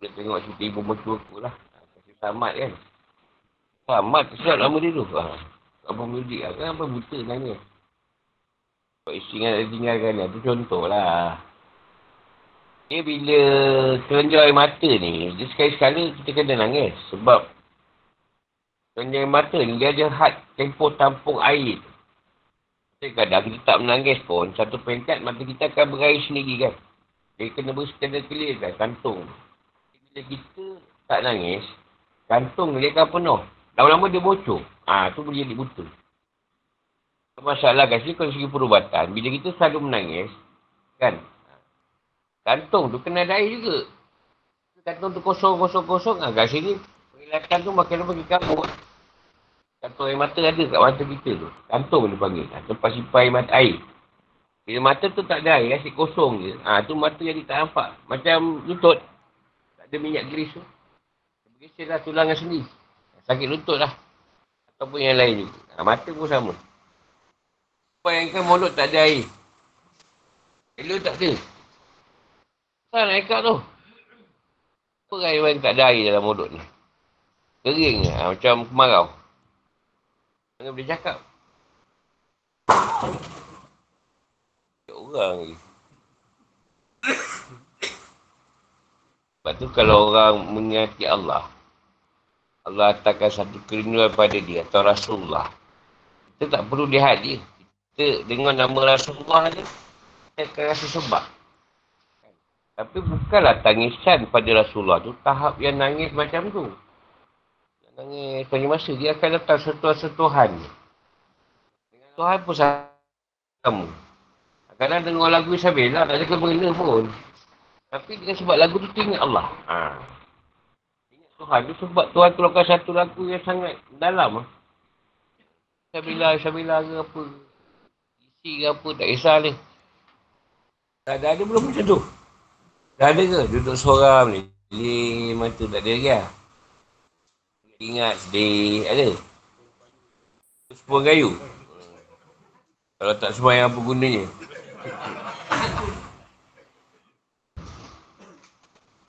A: Dia tengok cerita ibu mertua aku lah. Kasi Samad kan. Samad tu siap nama dia tu. Ha. Apa mudik lah. Kenapa buta nanya. Sebab isteri yang ada tinggalkan dia. Tu contoh lah. Dia bila terenjau air mata ni, dia sekali-sekala kita kena nangis. Sebab terenjau air mata ni, dia ada had tempoh tampung air tu. Kadang kita tak menangis pun, satu peringkat mata kita akan berair sendiri kan. Dia kena bersekadar clear kan, kantung. Bila kita tak nangis, kantung dia akan penuh. Lama-lama dia bocor. Ah ha, tu boleh jadi buta. Masalah kat sini kalau segi perubatan, bila kita selalu menangis, kan, kantung tu kena ada air juga. Kantung tu kosong-kosong-kosong, ah, kat sini, perkhidmatan tu makin lama kita. Kantung air mata ada kat mata kita tu. Kantung dia panggil. Ha, tempat simpan air mata air. Bila mata tu tak ada air, asyik kosong je. Ha, tu mata jadi tak nampak. Macam lutut. Tak ada minyak geris tu. Bergeser lah tulangan sendiri. Sakit lutut lah. Ataupun yang lain juga. Ha, mata pun sama. Bayangkan mulut tak ada air. Elok tak ada. Kenapa nak ikat tu? Apa yang tak ada air dalam mulut ni? Kering ha, macam kemarau. Jangan boleh cakap. Orang lagi. Sebab tu kalau orang mengingati Allah, Allah letakkan satu kerinduan pada dia atau Rasulullah. Kita tak perlu lihat dia. Kita dengan nama Rasulullah ni, kita akan rasa sebab. Tapi bukanlah tangisan pada Rasulullah tu tahap yang nangis macam tu. Nangis pada masa dia akan datang sentuhan-sentuhan. Tuhan pun sama. Kadang dengar lagu Isabella, tak ada kena pun. Tapi dengan sebab lagu tu tinggal Allah. Ha. Ingat Tuhan tu sebab Tuhan keluarkan satu lagu yang sangat dalam. Isabella, Isabella ke apa. Isi ke apa, tak kisah ni. Tak ada, ada belum macam tu. Dah ada ke? Duduk seorang ni. Lili mata tak ada lagi lah. Ingat sedih. Ada? Sebuah kayu. Kalau tak sembahyang apa gunanya?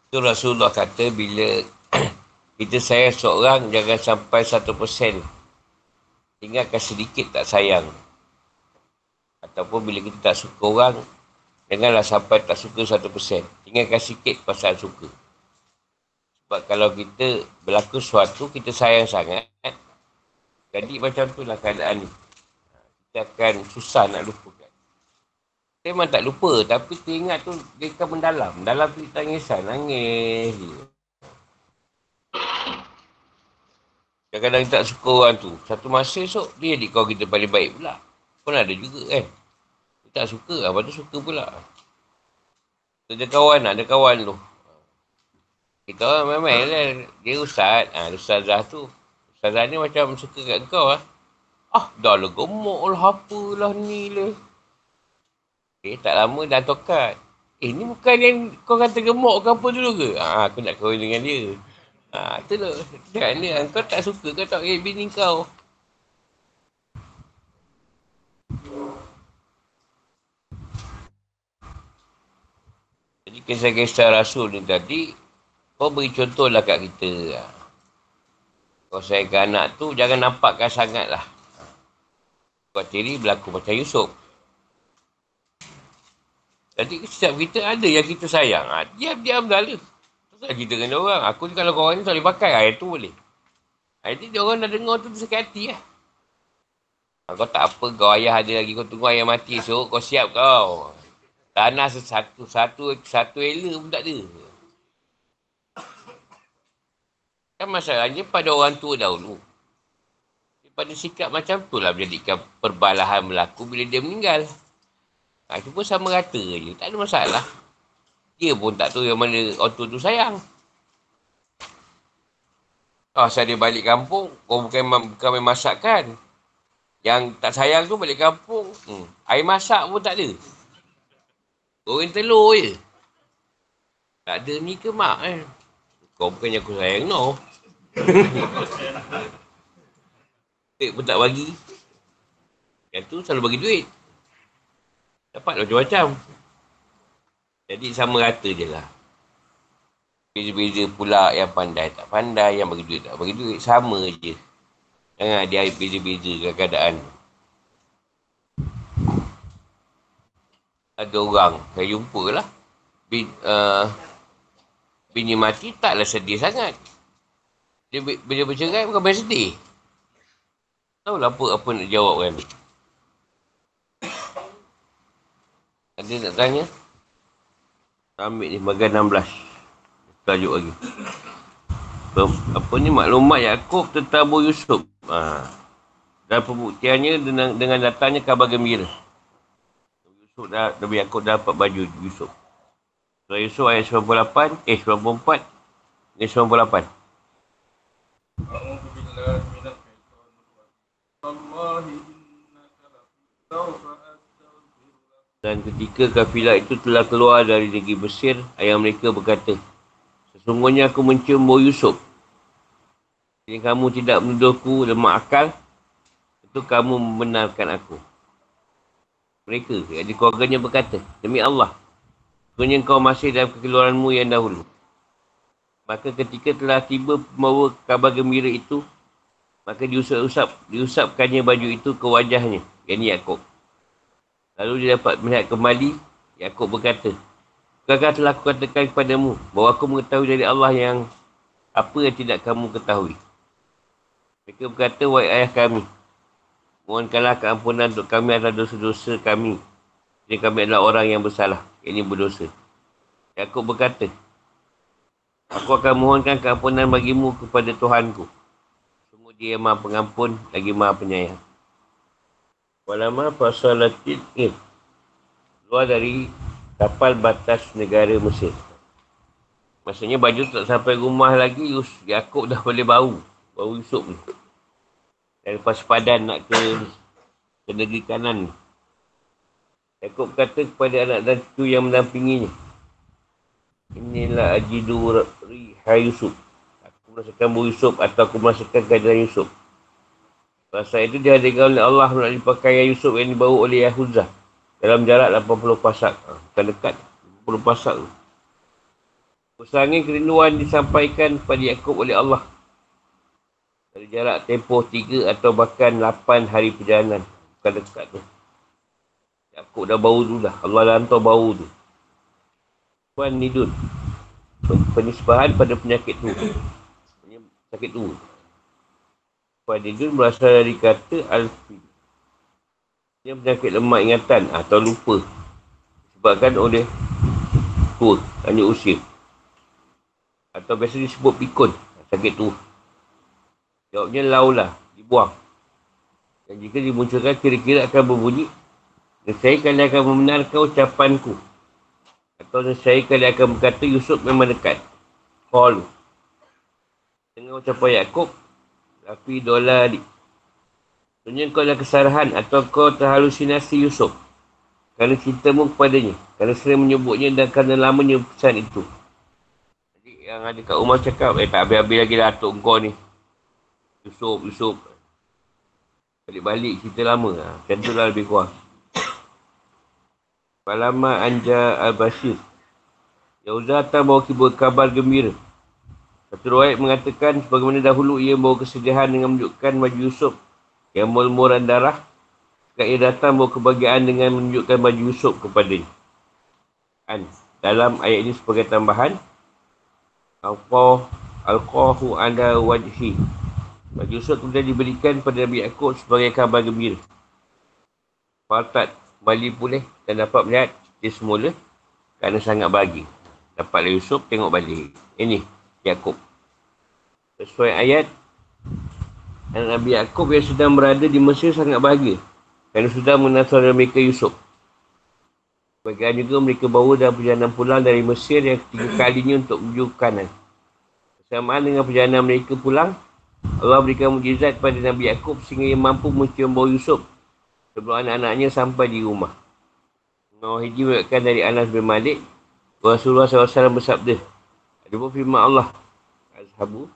A: Itu Rasulullah kata bila kita sayang seorang jangan sampai satu persen. Tinggalkan sedikit tak sayang. Ataupun bila kita tak suka orang, janganlah sampai tak suka satu persen. Tinggalkan sikit pasal suka. Sebab kalau kita berlaku sesuatu, kita sayang sangat. Jadi macam tu lah keadaan ni. Kita akan susah nak lupakan. Saya memang tak lupa. Tapi teringat tu dia kan mendalam. Dalam tu tangisan. Nangis je. Kadang-kadang tak suka orang tu. Satu masa esok dia jadi kau kita paling baik pula. Pun ada juga kan. Dia tak suka. Apa tu suka pula. Ada kawan ada kawan tu. Kita orang memang lah. Dia ustaz. Ha, ustazah tu. Ustazah ni macam suka kat kau lah. Ah, dah lah gemuk lah. Apalah ni lah. Eh, tak lama dah tokat. Eh, ni bukan yang kau kata gemuk ke apa dulu ke? Ha, aku nak kahwin dengan dia. Ha, tu lah. Jangan dia. Kau tak suka, kau tak kaya bini kau. Jadi kisah-kisah Rasul ni tadi, kau beri contoh lah kat kita. Kau sayangkan anak tu, jangan nampakkan sangat lah. Kau tiri berlaku macam Yusuf. Jadi setiap kita ada yang kita sayang. Ha, diam-diam dah lah. Terus kita dengan orang. Aku ni kalau korang ni tak boleh pakai. Ha, itu boleh. Itu dia orang dah dengar tu sakit hati lah. Ha, kau tak apa kau ayah ada lagi. Kau tunggu ayah mati esok. Kau siap kau. Tanah satu, satu, satu ela pun tak ada. Kan masalahnya pada orang tua dahulu. Pada sikap macam tu lah menjadikan perbalahan berlaku bila dia meninggal. Ha, itu pun sama rata je. Tak ada masalah. Dia pun tak tahu yang mana auto tu sayang. Oh, saya dia balik kampung, kau bukan, bukan main masak kan? Yang tak sayang tu balik kampung, hmm. air masak pun tak ada. Goreng telur je. Tak ada ni ke mak eh? Kau bukannya aku sayang no. Duit pun tak bagi. Yang tu selalu bagi duit. Dapat macam-macam. Jadi sama rata je lah. Beza-beza pula yang pandai tak pandai, yang bagi duit tak bagi duit. Sama je. Jangan dia beza-beza keadaan. Ada orang, saya jumpa lah. Bin, uh, bini mati taklah sedih sangat. Dia bila bercerai bukan main sedih. Tahu lah apa, apa nak jawab kan. Ada nak tanya? Ambil ni bagian 16. Tajuk lagi. Apa ni maklumat Yaakob tentang Abu Yusuf. Ha. Dan pembuktiannya dengan, dengan datangnya kabar gembira. Yusuf dah, Nabi Yaakob dapat baju Yusuf. Surah Yusuf ayat 98, eh 94, ni 98. Allah Dan ketika kafilah itu telah keluar dari negeri Mesir, ayah mereka berkata, Sesungguhnya aku mencium bau Yusuf. Jika kamu tidak menuduhku lemah akal, itu kamu membenarkan aku. Mereka, jadi keluarganya berkata, Demi Allah, sesungguhnya kau masih dalam kekeluaranmu yang dahulu. Maka ketika telah tiba membawa kabar gembira itu, maka diusap-usap, diusapkannya baju itu ke wajahnya, yang Yaakob. Lalu dia dapat melihat kembali, Yaakob berkata, Bukankah telah aku katakan kepadamu bahawa aku mengetahui dari Allah yang apa yang tidak kamu ketahui. Mereka berkata, wahai ayah kami, Mohonkanlah keampunan untuk kami atas dosa-dosa kami. Jadi kami adalah orang yang bersalah. Ini berdosa. Yakub berkata, Aku akan mohonkan keampunan bagimu kepada Tuhanku. Semua dia maha pengampun lagi maha penyayang. Walama fasalatin in. Luar dari kapal batas negara Mesir. Maksudnya baju tak sampai rumah lagi, Yakub dah boleh bau. Bau Yusuf ni. Dan lepas padan nak ke, ke negeri kanan ni. Yakub kata kepada anak dan cucu yang mendampinginya. Inilah ajidu riha Yusuf. Aku merasakan bau Yusuf atau aku merasakan keadaan Yusuf. Masa itu dihadirkan oleh Allah melalui pakaian Yusuf yang dibawa oleh Yahuzah. Dalam jarak 80 pasak. Ha, bukan dekat. 80 pasak tu. Usahanya kerinduan disampaikan kepada Yaakob oleh Allah. Dari jarak tempoh tiga atau bahkan lapan hari perjalanan. Bukan dekat tu. Yaakob dah bau tu dah. Allah dah hantar bau tu. Puan Nidun. Penisbahan pada penyakit tu. Penyakit tu. Puan Nidun berasal dari kata Alfi. Ini penyakit lemak ingatan atau lupa. Sebabkan oleh tua, hanya usia. Atau biasa disebut pikun. Sakit tu. Jawabnya laulah. Dibuang. Dan jika dimunculkan kira-kira akan berbunyi. Saya kalian akan membenarkan ucapanku. Atau saya kalian akan berkata Yusuf memang dekat. Call. Dengan ucapan Yaakob. Tapi dolar di. Sebenarnya kau adalah kesarahan atau kau terhalusinasi Yusuf. Kerana cintamu kepadanya. Kerana sering menyebutnya dan kerana lamanya pesan itu yang ada kat rumah cakap, eh tak habis-habis lagi lah atuk kau ni. Yusuf, Yusuf. Balik-balik cerita lama lah. Macam tu lah lebih kurang. Palama Anja Al-Bashir. Yahuza datang bawa kibur kabar gembira. Satu ruayat mengatakan sebagaimana dahulu ia bawa kesedihan dengan menunjukkan baju Yusuf yang murmuran darah. Sekarang ia datang bawa kebahagiaan dengan menunjukkan baju Yusuf kepada An. Dalam ayat ini sebagai tambahan, Allah Al-Qahu ala wajhi. Bagi Yusuf kemudian diberikan pada Nabi Yaakob sebagai kabar gembira. Faltat balik pulih dan dapat melihat dia semula kerana sangat bagi. Dapatlah Yusuf tengok balik. Ini Yaakob. Sesuai ayat anak Nabi Yaakob yang sedang berada di Mesir sangat bahagia kerana sudah saudara mereka Yusuf. Bagian juga mereka bawa dalam perjalanan pulang dari Mesir yang ketiga kalinya untuk menuju kanan. Bersamaan dengan perjalanan mereka pulang, Allah berikan mujizat kepada Nabi Yaakob sehingga ia mampu mencium bau Yusuf sebelum anak-anaknya sampai di rumah. Nawahiji berkata dari Anas bin Malik, Rasulullah SAW bersabda, ada pun firman Allah, Ashabu,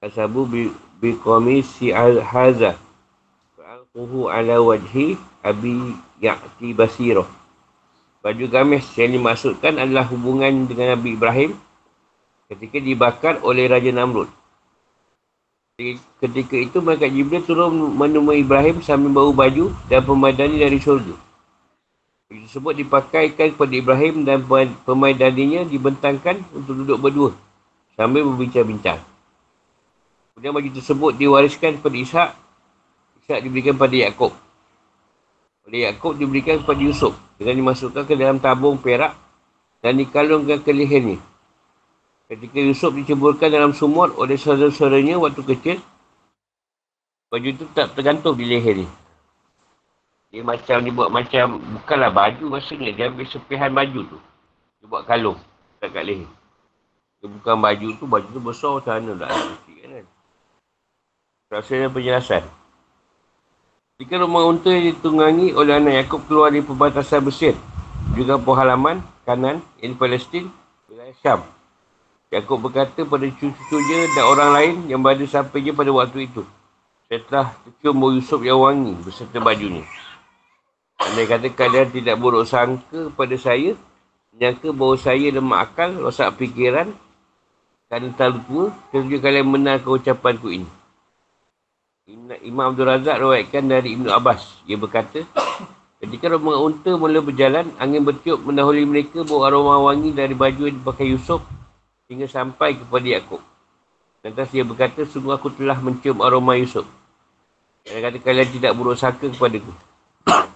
A: Ashabu bi, bi komisi al-haza, fa'alquhu ala wajhi abi ya'ti basirah. Baju gamis yang dimaksudkan adalah hubungan dengan Nabi Ibrahim ketika dibakar oleh Raja Namrud. Ketika itu, Malaikat Jibril turun menemui Ibrahim sambil bawa baju dan pemadani dari syurga. Baju tersebut dipakaikan kepada Ibrahim dan pemadaninya dibentangkan untuk duduk berdua sambil berbincang-bincang. Kemudian baju tersebut diwariskan kepada Ishak. Ishak diberikan kepada Yaakob. Oleh Yaakob diberikan kepada Yusuf dengan dimasukkan ke dalam tabung perak dan dikalungkan ke lehernya. Ketika Yusuf diceburkan dalam sumur oleh saudara-saudaranya waktu kecil, baju itu tak tergantung di leher ni. Dia macam, dia buat macam, bukanlah baju maksudnya, dia ambil sepihan baju tu. Dia buat kalung dekat leher. Dia bukan baju tu, baju tu besar mana tak ada kan. Rasanya penjelasan. Jika rumah unta yang ditunggangi oleh anak Yaakob keluar dari perbatasan Mesir, juga halaman kanan, ini Palestin, wilayah Syam. Yaakob berkata pada cucu-cucunya dan orang lain yang berada sampainya pada waktu itu. Setelah tercium bau Yusuf yang wangi beserta bajunya. Anda kata kalian tidak buruk sangka pada saya, menyangka bahawa saya lemah akal, rosak fikiran, kerana terlalu tua, tentu kalian menangkan ucapanku ini. Imam Abdul Razak rawaitkan dari Ibn Abbas. Ia berkata, ketika rombongan unta mula berjalan, angin bertiup mendahului mereka bawa aroma wangi dari baju yang dipakai Yusuf hingga sampai kepada Yaakob. Lantas dia berkata, sungguh aku telah mencium aroma Yusuf. Dan kata kalian tidak buruk sangka kepada aku.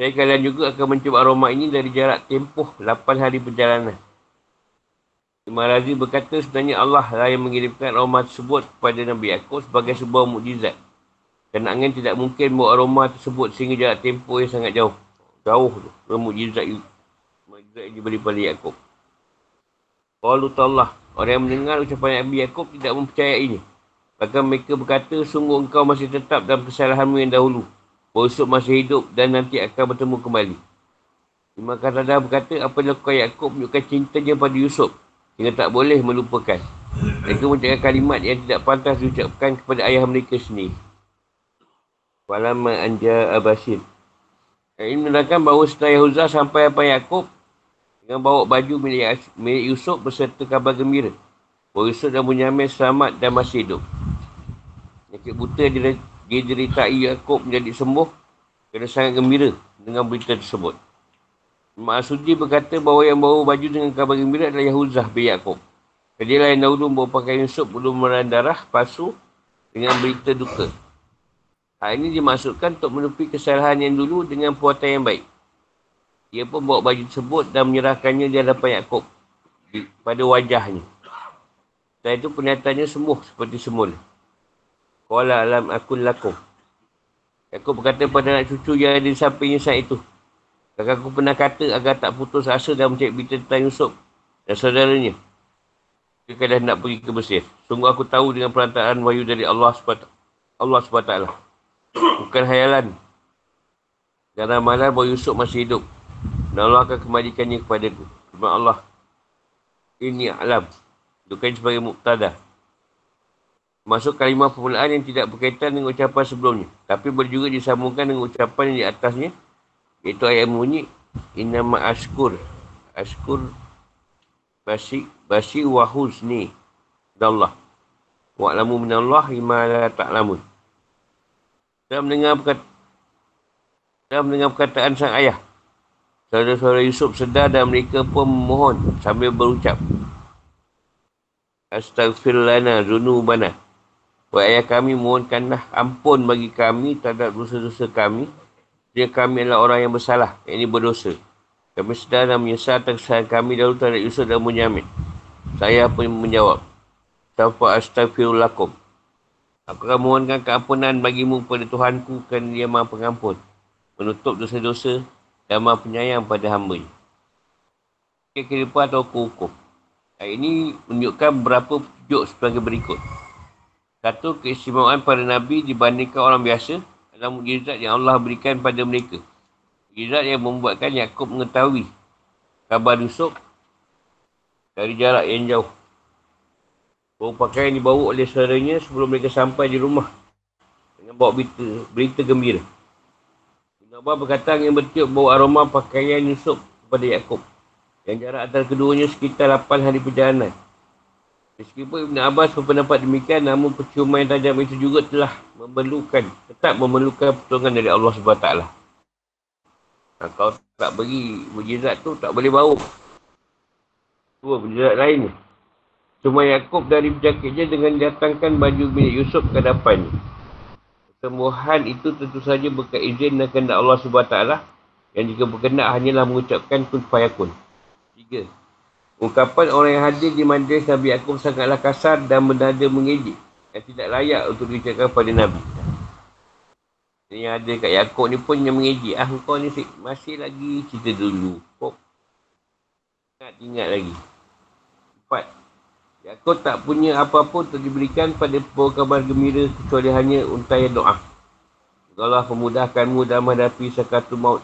A: Saya kalian juga akan mencuba aroma ini dari jarak tempoh 8 hari perjalanan. Imam Razi berkata sebenarnya Allah lah yang mengirimkan aroma tersebut kepada Nabi Yaakob sebagai sebuah mukjizat. Dan angin tidak mungkin bawa aroma tersebut sehingga jarak tempoh yang sangat jauh. Jauh tu. Mukjizat itu. Mukjizat yang diberi pada Yaakob. Qalu Allah. Orang yang mendengar ucapan Nabi Yaakob tidak mempercayainya. Bahkan mereka berkata, sungguh engkau masih tetap dalam kesalahanmu yang dahulu. Yusuf masih hidup dan nanti akan bertemu kembali. Imam Qatada berkata, apa yang lakukan Yaakob menunjukkan cintanya pada Yusuf sehingga tak boleh melupakan. Mereka mengucapkan kalimat yang tidak pantas diucapkan kepada ayah mereka sendiri. Walama anja abasin. Ini menerangkan bahawa setelah Yahuza sampai apa Yaakob dengan bawa baju milik, milik Yusuf berserta kabar gembira. Bahawa Yusuf dan Bunyamin selamat dan masih hidup. Nyakit buta dia deritai Yaakob menjadi sembuh kerana sangat gembira dengan berita tersebut. Mak Asudi berkata bahawa yang bawa baju dengan kabar gembira adalah Yahuzah bin Yaakob. Lah yang dahulu bawa pakaian Yusuf belum meran darah palsu dengan berita duka. Hal ini dimaksudkan untuk menutupi kesalahan yang dulu dengan perbuatan yang baik. Dia pun bawa baju tersebut dan menyerahkannya di hadapan Yaakob pada wajahnya. Setelah itu pernyataannya sembuh seperti semula. Qala alam akun lakum. Aku berkata pada anak cucu yang ada di sampingnya saat itu. Kakak aku pernah kata agar tak putus asa dan mencari berita tentang Yusuf dan saudaranya. Jika dah nak pergi ke Mesir. Sungguh aku tahu dengan perantaraan wahyu dari Allah SWT. Allah SWT. Bukan hayalan. Karena malam bahawa Yusuf masih hidup. Dan Allah akan kembalikannya kepada. Firman Allah. Ini alam. Bukan sebagai muktadah. Masuk kalimah permulaan yang tidak berkaitan dengan ucapan sebelumnya. Tapi boleh juga disambungkan dengan ucapan yang di atasnya. Iaitu ayat bunyi. Innama askur. Askur. Basi. Basi wahuz ni. Allah. Wa'lamu minallah ima la ta'lamun. Dan mendengar perkataan. Dan mendengar perkataan sang ayah. Saudara-saudara Yusuf sedar dan mereka pun memohon sambil berucap. Astaghfirullahna zunubana. Wahai ayah kami, mohonkanlah ampun bagi kami terhadap dosa-dosa kami. Dia kami adalah orang yang bersalah, yang ini berdosa. Kami sedar dan menyesal atas kesalahan kami dahulu terhadap Yusuf dan Munyamin. Saya pun menjawab. Tanpa astagfirullahaladzim. Aku akan mohonkan keampunan bagimu pada Tuhanku kerana dia maha pengampun. Menutup dosa-dosa dan maha penyayang pada hamba ini. Kehidupan atau hukum. Ayat ini menunjukkan beberapa petunjuk sebagai berikut. Satu, keistimewaan para Nabi dibandingkan orang biasa adalah mujizat yang Allah berikan pada mereka. Mujizat yang membuatkan Yaakob mengetahui kabar Yusuf dari jarak yang jauh. Bawa pakaian dibawa oleh saudaranya sebelum mereka sampai di rumah dengan bawa berita, berita gembira. Abbas berkata yang bertiup bawa aroma pakaian Yusuf kepada Yaakob. Yang jarak antara keduanya sekitar 8 hari perjalanan. Meskipun Ibn Abbas berpendapat demikian, namun percuma yang tajam itu juga telah memerlukan, tetap memerlukan pertolongan dari Allah SWT. Nah, kalau tak beri mujizat tu, tak boleh bau. Dua mujizat lain. Cuma Yaakob dari berjakitnya dengan datangkan baju milik Yusuf ke hadapannya. Kesembuhan itu tentu saja berkat izin dan kehendak Allah SWT yang jika berkendak hanyalah mengucapkan kun fayakun. Tiga. Ungkapan orang yang hadir di majlis Nabi Yaakob sangatlah kasar dan bernada mengejik yang tidak layak untuk diucapkan pada Nabi. Yang ada kat Yaakob ni pun yang mengejik. Ah, kau ni masih lagi cerita dulu. Kok ingat, ingat lagi. Empat. Yaakob tak punya apa-apa untuk diberikan pada pembawa kabar gembira kecuali hanya untayan doa. Allah pemudahkanmu dan menghadapi sakatul maut.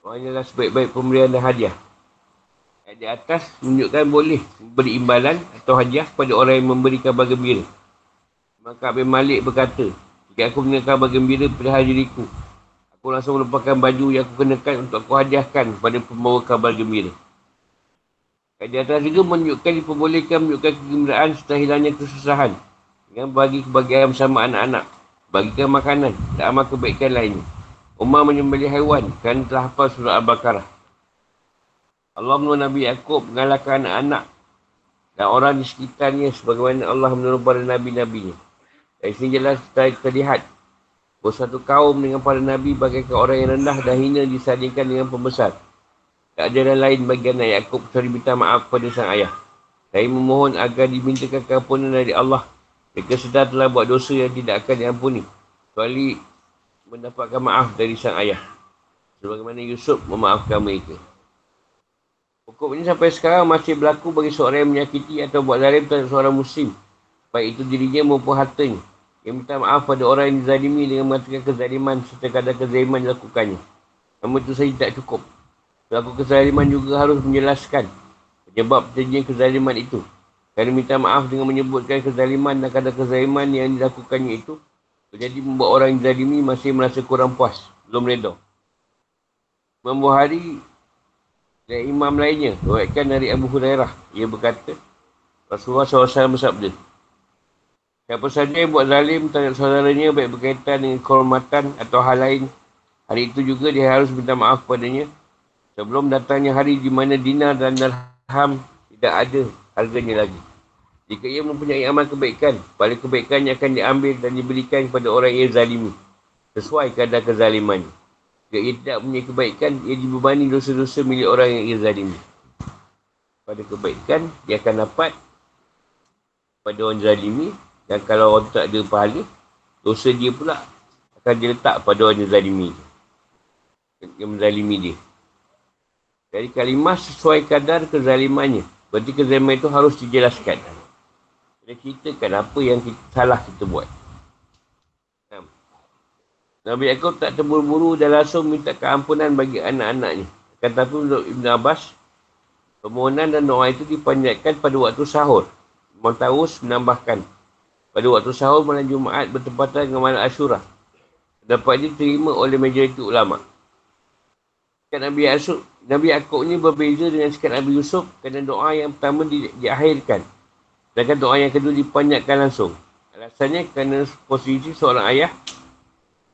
A: Hanyalah sebaik-baik pemberian dan hadiah. Ayat di atas menunjukkan boleh beri imbalan atau hadiah kepada orang yang memberi kabar gembira. Maka Abim Malik berkata, jika aku mendengar kabar gembira pada hari diriku, aku langsung melupakan baju yang aku kenakan untuk aku hadiahkan kepada pembawa kabar gembira. Di atas juga menunjukkan diperbolehkan menunjukkan kegembiraan setelah hilangnya kesusahan dengan bagi kebahagiaan bersama anak-anak, bagikan makanan dan amal kebaikan lainnya. Umar menyembelih haiwan kerana telah hafal surah Al-Baqarah. Allah menurut Nabi Yaakob mengalahkan anak-anak dan orang di sekitarnya sebagaimana Allah menurut para Nabi-Nabinya. Dari sini jelas terlihat bahawa satu kaum dengan para Nabi bagaikan orang yang rendah dan hina disandingkan dengan pembesar. Tak ada yang lain bagi anak Yaakob kecuali minta maaf kepada sang ayah. Saya memohon agar dimintakan keampunan dari Allah. Mereka sedar telah buat dosa yang tidak akan diampuni. Kecuali mendapatkan maaf dari sang ayah. Sebagaimana Yusuf memaafkan mereka. Hukum ini sampai sekarang masih berlaku bagi seorang yang menyakiti atau buat zalim terhadap seorang muslim. Baik itu dirinya maupun hartanya. Yang minta maaf pada orang yang dizalimi dengan mengatakan kezaliman serta kadar kezaliman dilakukannya. Namun itu saja tidak cukup. Pelaku kezaliman juga harus menjelaskan penyebab terjadinya kezaliman itu. Kerana minta maaf dengan menyebutkan kezaliman dan kadar kezaliman yang dilakukannya itu jadi membuat orang yang dizalimi masih merasa kurang puas. Belum reda. Imam Buhari dan imam lainnya Ruatkan dari Abu Hurairah Ia berkata Rasulullah SAW bersabda Siapa saja yang buat zalim terhadap saudaranya Baik berkaitan dengan kehormatan atau hal lain Hari itu juga dia harus minta maaf padanya Sebelum datangnya hari di mana dinar dan dirham Tidak ada harganya lagi Jika ia mempunyai amal kebaikan Paling kebaikannya akan diambil dan diberikan kepada orang yang zalimi Sesuai kadar kezalimannya jika ia tidak punya kebaikan, ia dibebani dosa-dosa milik orang yang ia zalimi. Pada kebaikan, dia akan dapat pada orang zalimi. Dan kalau orang tak ada pahala, dosa dia pula akan diletak pada orang yang zalimi. Yang menzalimi dia. Jadi kalimah sesuai kadar kezalimannya. Berarti kezaliman itu harus dijelaskan. Dia ceritakan apa yang kita, salah kita buat. Nabi Yaakob tak terburu-buru dan langsung minta keampunan bagi anak-anaknya. Kata pun untuk Ibn Abbas, permohonan dan doa itu dipanjatkan pada waktu sahur. Montaus menambahkan, pada waktu sahur malam Jumaat bertempatan dengan malam Ashura. Dapat diterima oleh majoriti ulama. Sikap Nabi Yaakob, Nabi Yaakob ni berbeza dengan sikap Nabi Yusuf kerana doa yang pertama di, diakhirkan. Sedangkan doa yang kedua dipanjatkan langsung. Alasannya kerana posisi seorang ayah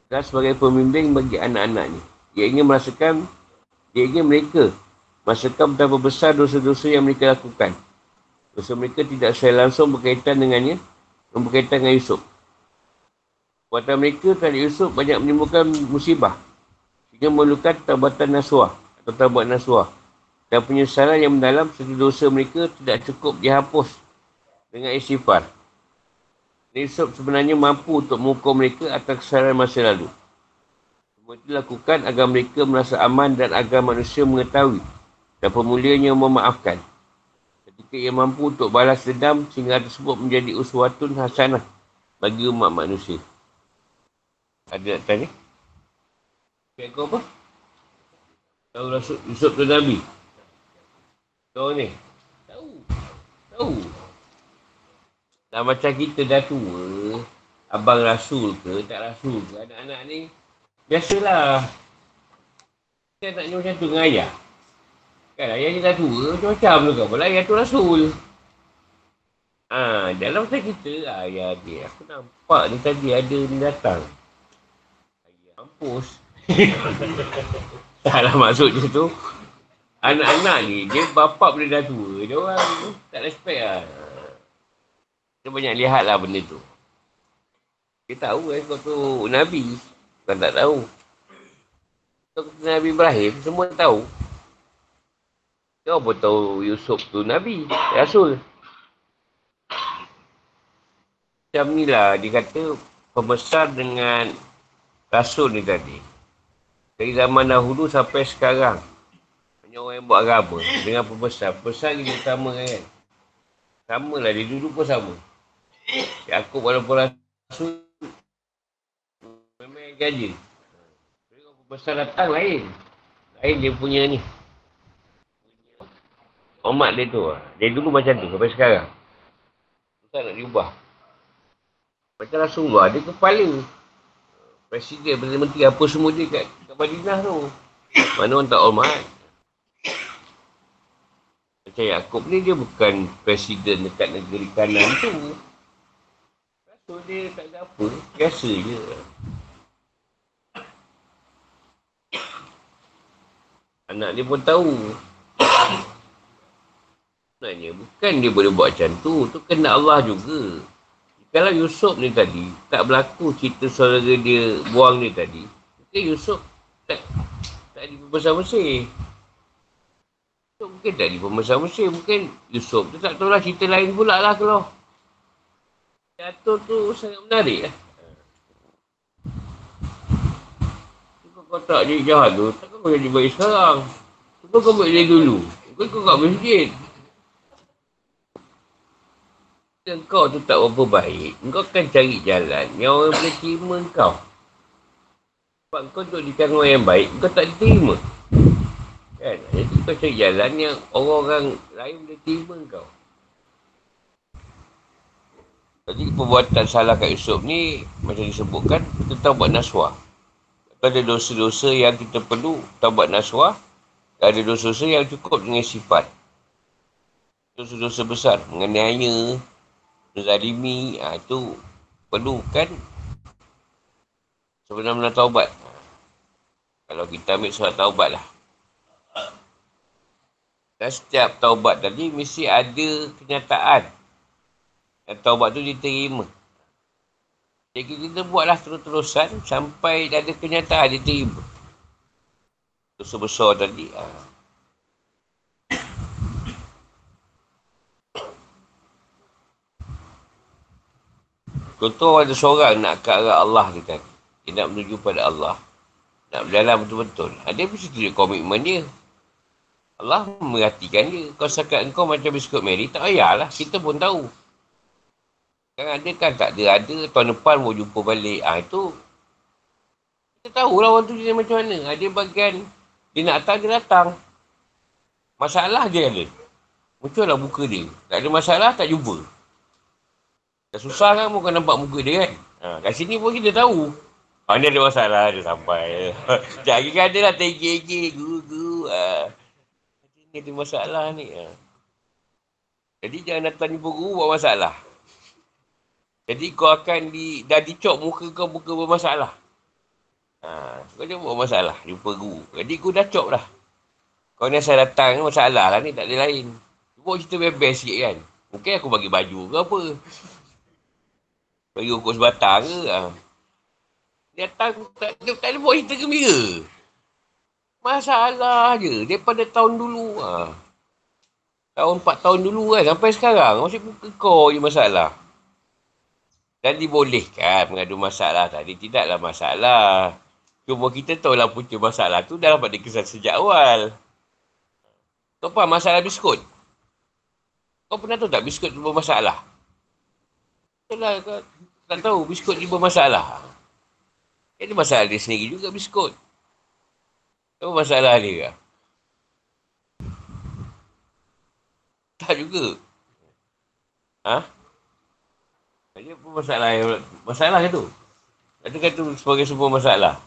A: dan sebagai pembimbing bagi anak-anaknya. Dia ingin merasakan, dia ingin mereka merasakan betapa besar dosa-dosa yang mereka lakukan. Dosa mereka tidak saya langsung berkaitan dengannya, berkaitan dengan Yusuf. Buatan mereka terhadap Yusuf banyak menimbulkan musibah. Sehingga memerlukan tabatan nasuah atau tabat nasuah. Dan penyesalan yang mendalam serta dosa mereka tidak cukup dihapus dengan istighfar. Yusuf sebenarnya mampu untuk mengukur mereka atas kesalahan masa lalu. Semua itu dilakukan agar mereka merasa aman dan agar manusia mengetahui dan pemulianya memaafkan. Ketika ia mampu untuk balas dendam sehingga tersebut menjadi uswatun hasanah bagi umat manusia. Ada nak tanya? Kek apa? Tahu Rasul Yusuf tu Nabi? Tahu ni? Tahu. Tahu. Dah macam kita dah tua, abang rasul ke, tak rasul ke, anak-anak ni, biasalah. Kita nak macam tu dengan ayah. Kan ayah ni dah tua, macam-macam tu kan. Malah ayah tu rasul. Ah, ha, dalam masa kita, ayah dia, aku nampak ni tadi ada ni datang. Ayah, mampus. Taklah maksudnya tu. Anak-anak ni, dia bapak boleh dah tua. Dia orang tak respect lah. Kita banyak lihat lah benda tu. Dia tahu kan kau tu Nabi. Bukan tak tahu. Kau tu Nabi Ibrahim, semua tahu. Kau pun tahu Yusuf tu Nabi, Rasul. Macam ni lah, dia kata pembesar dengan Rasul ni tadi. Dari zaman dahulu sampai sekarang. Banyak orang yang buat agama dengan pembesar. Pembesar ni utama kan. Sama lah, dia dulu pun sama. Yaakob walaupun rasul memang gaji. Tapi kalau besar datang lain. Lain dia punya ni. Omat dia tu. Dia dulu macam tu sampai sekarang. Tak nak diubah. Macam Rasulullah, dia kepala. Presiden, Perdana Menteri, apa semua dia kat Madinah tu. Mana orang tak hormat. Macam Yaakob ni dia bukan presiden dekat negeri kanan tu. So dia tak ada apa, biasa je. Anak dia pun tahu. Sebenarnya bukan dia boleh buat macam tu. Tu kena Allah juga. Kalau Yusuf ni tadi, tak berlaku cerita saudara dia buang ni tadi, mungkin Yusuf tak, tak di pembesar Mesir. Yusuf mungkin tak di pembesar Mesir. Mungkin Yusuf tu tak tahu lah cerita lain pula lah kalau. Jatuh tu sangat menarik lah. Kau tak jadi jahat tu, takkan kau jadi baik sekarang. Cuba kau buat dia dulu. Kau kau kat masjid. Kau tu tak berapa baik, kau akan cari jalan yang orang boleh terima kau. Sebab kau duduk di kalangan yang baik, kau tak diterima. Kan? Jadi kau cari jalan yang orang-orang lain boleh terima kau. Jadi perbuatan salah kat Yusuf ni, macam disebutkan, tahu buat naswah. Ada dosa-dosa yang kita perlu tahu buat naswah. Ada dosa-dosa yang cukup dengan sifat. Dosa-dosa besar, menganiaya, Zalimi ha, Itu Perlu Sebenarnya taubat. Kalau kita ambil surat taubat lah. Dan setiap taubat tadi Mesti ada kenyataan. Dan taubat tu diterima. Jadi kita buatlah terus-terusan Sampai ada kenyataan diterima. Dosa besar tadi ha. Contoh ada seorang nak ke arah Allah dia kan. Dia nak menuju pada Allah. Nak berjalan betul-betul. Ha, dia mesti tunjuk komitmen dia. Allah merhatikan dia. Kau sekat engkau macam biskut Mary, tak payahlah. Kita pun tahu. Kan ada kan tak ada. Ada tahun depan mau jumpa balik. Ah ha, itu. Kita tahu lah orang tu dia macam mana. Ada ha, bagian dia nak datang, dia datang. Masalah je ada. Muncullah buka dia. Tak ada masalah, tak jumpa. Dah susah kan pun kau nampak muka dia kan. Ha, kat sini pun kita tahu. Ni ada masalah dia sampai. Sekejap lagi kan ada lah tegi-tegi. Guru-guru. Ni ada masalah ni. Ha. Jadi jangan datang jumpa guru buat masalah. Jadi kau akan di, dah dicok muka kau muka bermasalah. Ha, kau jangan buat masalah jumpa guru. Jadi kau dah cok dah. Kau ni asal datang masalah lah ni tak ada lain. Buat cerita bebas sikit kan. Mungkin aku bagi baju ke apa. Bagi ukur sebatang ke. Ha. Dia datang, dia buat cerita gembira. Masalah je. Daripada tahun dulu. Ha. Tahun empat tahun dulu kan. Sampai sekarang. Masih buka kau je masalah. Dan dibolehkan mengadu masalah tadi. Tidaklah masalah. Cuma kita tahu lah punca masalah tu dalam pada kesan sejak awal. Kau faham masalah biskut? Kau pernah tahu tak biskut tu bermasalah? Itulah kau tak tahu biskut ni bermasalah. Ini masalah dia sendiri juga biskut. Apa masalah dia? Tak juga. Ha? Dia apa masalah yang masalah ke tu? Kata sebagai sebuah masalah.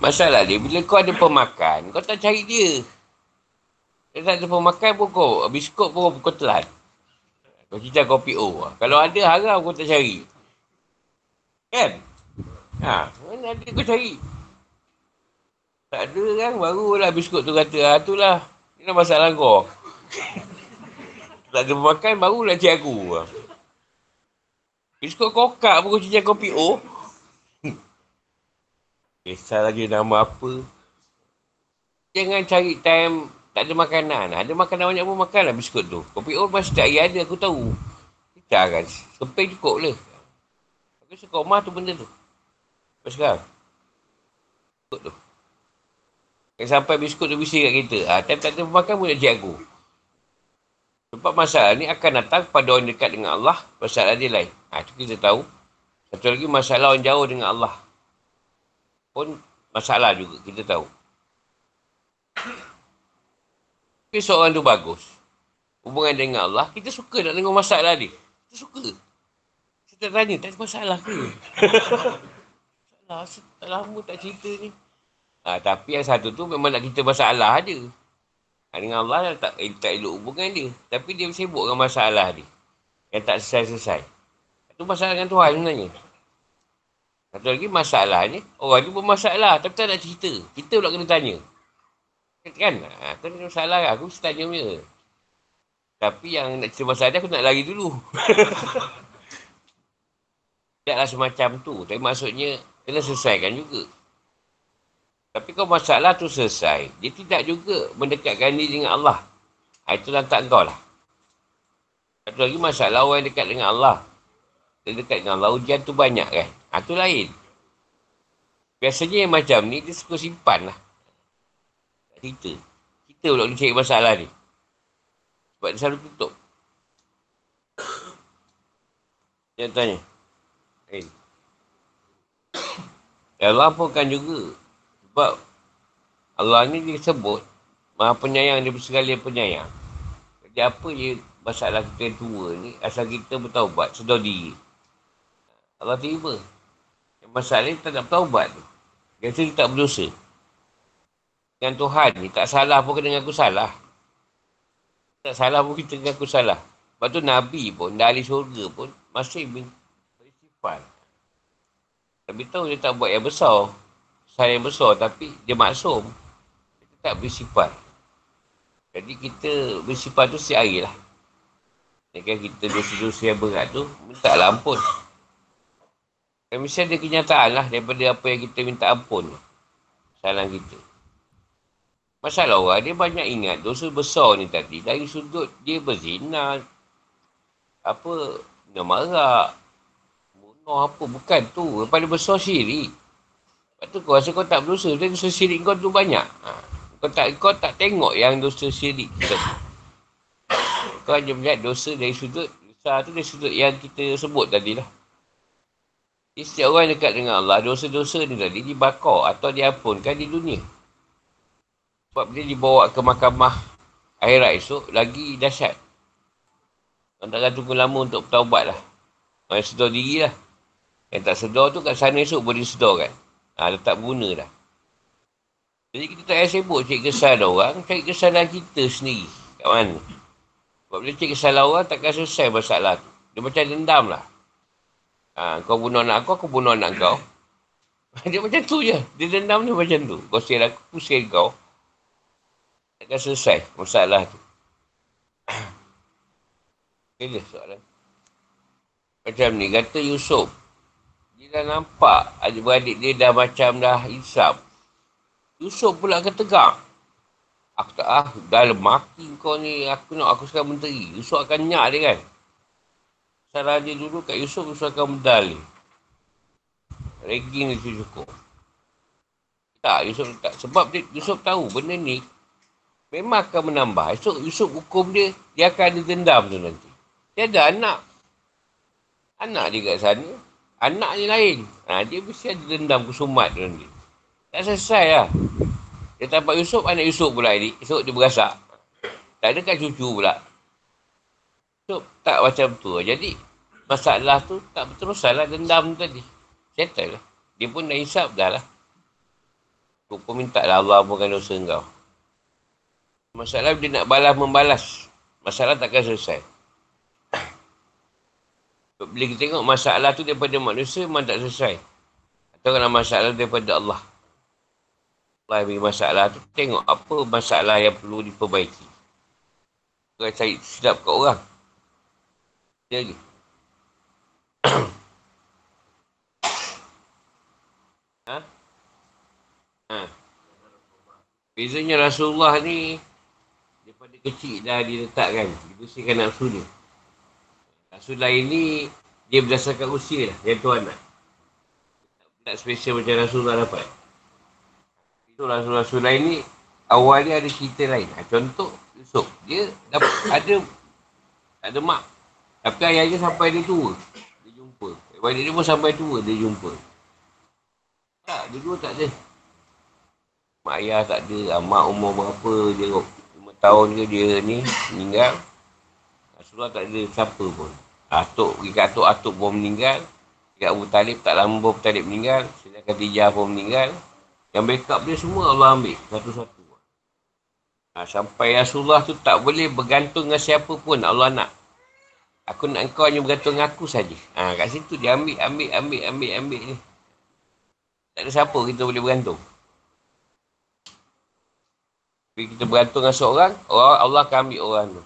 A: Masalah dia, bila kau ada pemakan, kau tak cari dia. Dia tak ada pemakan pun kau, biskut pun kau telan. Kau cicah kopi O. Kalau ada haram kau tak cari. Kan? Ha, mana ada kau cari? Tak ada kan, barulah biskut tu kata, ah, itulah. Ini masalah kau. tak ada makan, barulah cik aku. Biskut kokak pun kau cicah kopi O. Kisah lagi nama apa. Jangan cari time tak ada makanan. Ada makanan banyak pun makan lah biskut tu. Kopi O masih tak ada aku tahu. Kita kan. Keping cukup lah. Aku suka rumah tu benda tu. Apa sekarang? Biskut tu. Kan sampai biskut tu bising kat kita. Ha, time tak ada makan pun nak cik aku. Sebab masalah ni akan datang pada orang dekat dengan Allah. Masalah dia lain. Ha, tu kita tahu. Satu lagi masalah orang jauh dengan Allah. Pun masalah juga kita tahu. Tapi seorang tu bagus. Hubungan dengan Allah, kita suka nak dengar masalah dia. Kita suka. Kita tanya, tak ada masalah ke? masalah, tak lama tak cerita ni. Ha, tapi yang satu tu memang nak kita masalah je. Ha, dengan Allah tak, eh, tak elok hubungan dia. Tapi dia sibuk dengan masalah dia. Yang tak selesai-selesai. Itu masalah dengan Tuhan sebenarnya. Satu lagi masalahnya, orang ni bermasalah tapi tak nak cerita. Kita pula kena tanya. Kan? Ha, tu ni masalah lah. Aku mesti tanya dia. Tapi yang nak cerita pasal dia, aku nak lari dulu. Tidaklah semacam tu. Tapi maksudnya, kena selesaikan juga. Tapi kalau masalah tu selesai, dia tidak juga mendekatkan diri dengan Allah. Ha, itu lantak kau lah. Satu lagi masalah orang yang dekat dengan Allah. Dia dekat dengan Allah, ujian tu banyak kan. Ha, tu lain. Biasanya yang macam ni, dia suka simpan lah. Kita. Kita pula dia cari masalah ni. Sebab dia selalu tutup. Dia tanya. Eh. Allah pun kan juga. Sebab Allah ni disebut Maha penyayang dia bersekali penyayang. Jadi apa je masalah kita yang tua ni asal kita bertaubat, sedar diri. Allah terima. Yang masalah ni tak nak bertaubat tu. Dia tu tak berdosa. Dengan Tuhan ni tak salah pun kena aku salah. Tak salah pun kita dengan aku salah. Lepas tu Nabi pun, dari surga pun masih bersifat. Tapi tahu dia tak buat yang besar. Saya yang besar tapi dia maksum. Dia tak bersifat. Jadi kita bersifat tu si air lah. Kan kita dosa-dosa yang berat tu, minta lah ampun. Dan mesti ada kenyataan lah daripada apa yang kita minta ampun. Salah kita. Masalah orang, dia banyak ingat dosa besar ni tadi. Dari sudut dia berzina. Apa, nak marah. Bunuh apa, bukan tu. Lepas besar syirik. Lepas tu kau rasa kau tak berdosa. Tapi dosa syirik kau tu banyak. Ha. Kau tak kau tak tengok yang dosa syirik kita. Kau hanya melihat dosa dari sudut besar tu dari sudut yang kita sebut tadi lah. Jadi, setiap orang dekat dengan Allah, dosa-dosa ni tadi dibakar atau diampunkan di dunia. Sebab dia dibawa ke mahkamah akhirat esok, lagi dahsyat. Kau takkan tunggu lama untuk bertaubat lah. Yang sedar diri lah. Yang tak sedar tu kat sana esok boleh sedar kan. Ha, tak guna dah. Jadi kita tak payah sibuk cari kesalahan orang, cari kesalahan kita sendiri. Kat mana? Sebab bila cari kesalahan orang, takkan selesai masalah tu. Dia macam dendam lah. Ha, kau bunuh anak aku, aku bunuh anak kau. dia macam tu je. Dia dendam dia macam tu. Kau sihir aku, aku sihir kau. Takkan selesai masalah tu. Bila soalan? Macam ni, kata Yusuf. Dia dah nampak adik-beradik dia dah macam dah hisap. Yusuf pula akan tegak. Aku tak ah, dah maki kau ni, aku nak aku sekarang menteri. Yusuf akan nyak dia kan. Salah dia dulu kat Yusuf, Yusuf akan medal dia. Ranking dia cukup. Tak, Yusuf tak. Sebab dia, Yusuf tahu benda ni memang akan menambah. Yusuf, Yusuf hukum dia, dia akan ada dendam tu nanti. Dia ada anak. Anak dia kat sana. Anak ni lain. Ha, dia mesti ada dendam kesumat tu nanti. Tak selesai lah. Dia dapat Yusuf, anak Yusuf pula ni. Yusuf dia berasak. Tak ada kan cucu pula. Yusuf tak macam tu. Jadi, masalah tu tak berterusan lah dendam tadi. Settle lah. Dia pun dah hisap dah lah. Kau pun minta lah Allah bukan dosa kau. Masalah dia nak balas membalas. Masalah takkan selesai. Bila kita tengok masalah tu daripada manusia, memang tak selesai. Atau kalau masalah daripada Allah. Allah bagi masalah tu, tengok apa masalah yang perlu diperbaiki. Bukan cari sedap kat orang. Jadi. ha? Ha. Bezanya Rasulullah ni, daripada kecil dah diletakkan, dibersihkan nafsu dia. Rasulullah ini, dia berdasarkan usia lah, yang tuan nak. Tak spesial macam Rasulullah dapat. Itu Rasul-Rasul lain ni awal dia ada cerita lain. Ha, contoh Yusuf. Dia dapat ada ada mak. Tapi ayah dia sampai dia tua. Dia jumpa. Balik dia pun sampai tua dia jumpa. Tak, dulu tak ada. Mak ayah tak ada. Ah, mak umur berapa dia. Lima tahun ke dia ni meninggal. Rasulullah tak ada siapa pun. Atuk, pergi kat Atuk, Atuk pun meninggal. Dekat Abu Talib, tak lama Abu Talib meninggal. Sedangkan Tijah pun meninggal. Yang backup dia semua Allah ambil satu-satu. Ha, sampai Rasulullah tu tak boleh bergantung dengan siapa pun Allah nak. Aku nak kau hanya bergantung dengan aku saja. Ha, kat situ dia ambil, ambil, ambil, ambil, ambil ni. Tak ada siapa kita boleh bergantung. Bila kita bergantung dengan seorang, Allah akan ambil orang tu.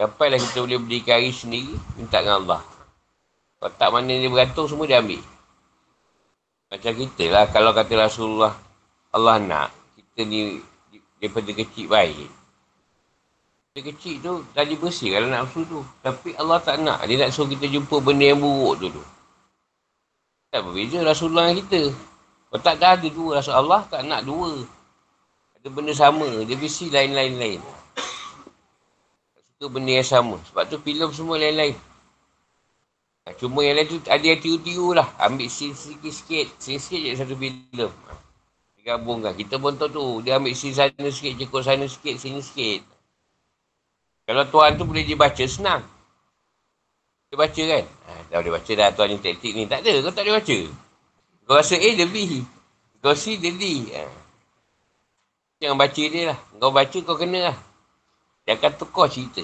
A: Sampailah kita boleh berdiri hari sendiri, minta dengan Allah. Kalau tak mana dia bergantung, semua dia ambil. Macam kita lah, kalau kata Rasulullah, Allah nak, kita ni daripada kecil baik. Dia kecil tu, tadi bersih kalau nak tu. Tapi Allah tak nak, dia nak suruh kita jumpa benda yang buruk tu tu. Tak berbeza Rasulullah dengan kita. Kalau tak ada dua, Rasulullah tak nak dua. Ada benda sama, dia visi lain-lain-lain. Suka benda yang sama. Sebab tu filem semua lain-lain. Ha, cuma yang lain tu ada yang tiru-tiru lah. Ambil scene sikit-sikit. Scene sikit je satu filem. Ha, digabungkan. Kita pun tahu tu. Dia ambil scene sana sikit, cekut sana sikit, sini sikit. Kalau tuan tu boleh dibaca, senang. Dia baca kan? Ha, dah boleh baca dah tuan ni taktik ni. Tak ada, kau tak boleh baca. Kau rasa A, dia B. Kau C, dia D. Ha. Jangan baca dia lah. Kau baca, kau kena lah. Akan tukar cerita.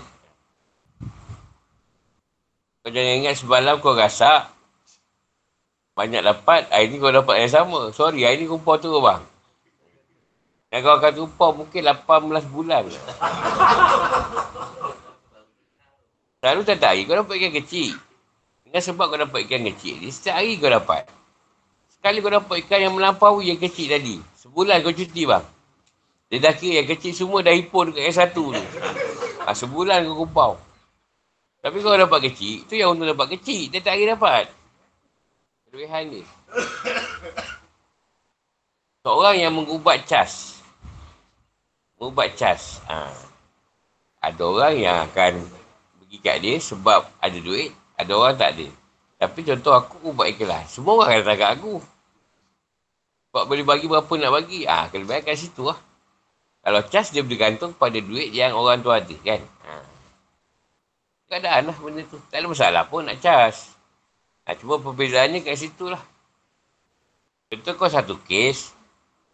A: Kau jangan ingat semalam kau rasak. Banyak dapat. Hari ni kau dapat yang sama. Sorry, hari ni kumpul tu bang. Dan kau akan kumpul mungkin 18 bulan. Selalu tak hari kau dapat ikan kecil. Dengan sebab kau dapat ikan kecil ni, setiap hari kau dapat. Sekali kau dapat ikan yang melampaui yang kecil tadi. Sebulan kau cuti bang. Dia dah kira yang kecil semua dah hipun dekat S1 tu. Ha, sebulan kau kumpau. Tapi kau dapat kecil, tu yang untuk dapat kecil. Dia tak kira dapat. Kelebihan ni. Seorang yang mengubat cas. Mengubat cas. Ha. Ada orang yang akan pergi kat dia sebab ada duit. Ada orang tak ada. Tapi contoh aku ubat ikhlas. Semua orang akan datang kat aku. Sebab boleh bagi berapa nak bagi. Ah, ha, kelebihan kat situ lah. Kalau cas dia bergantung pada duit yang orang tu ada kan. Ha. Keadaan lah benda tu. Tak ada masalah pun nak cas. Ha, cuma perbezaannya kat situ lah. Contoh kau satu kes,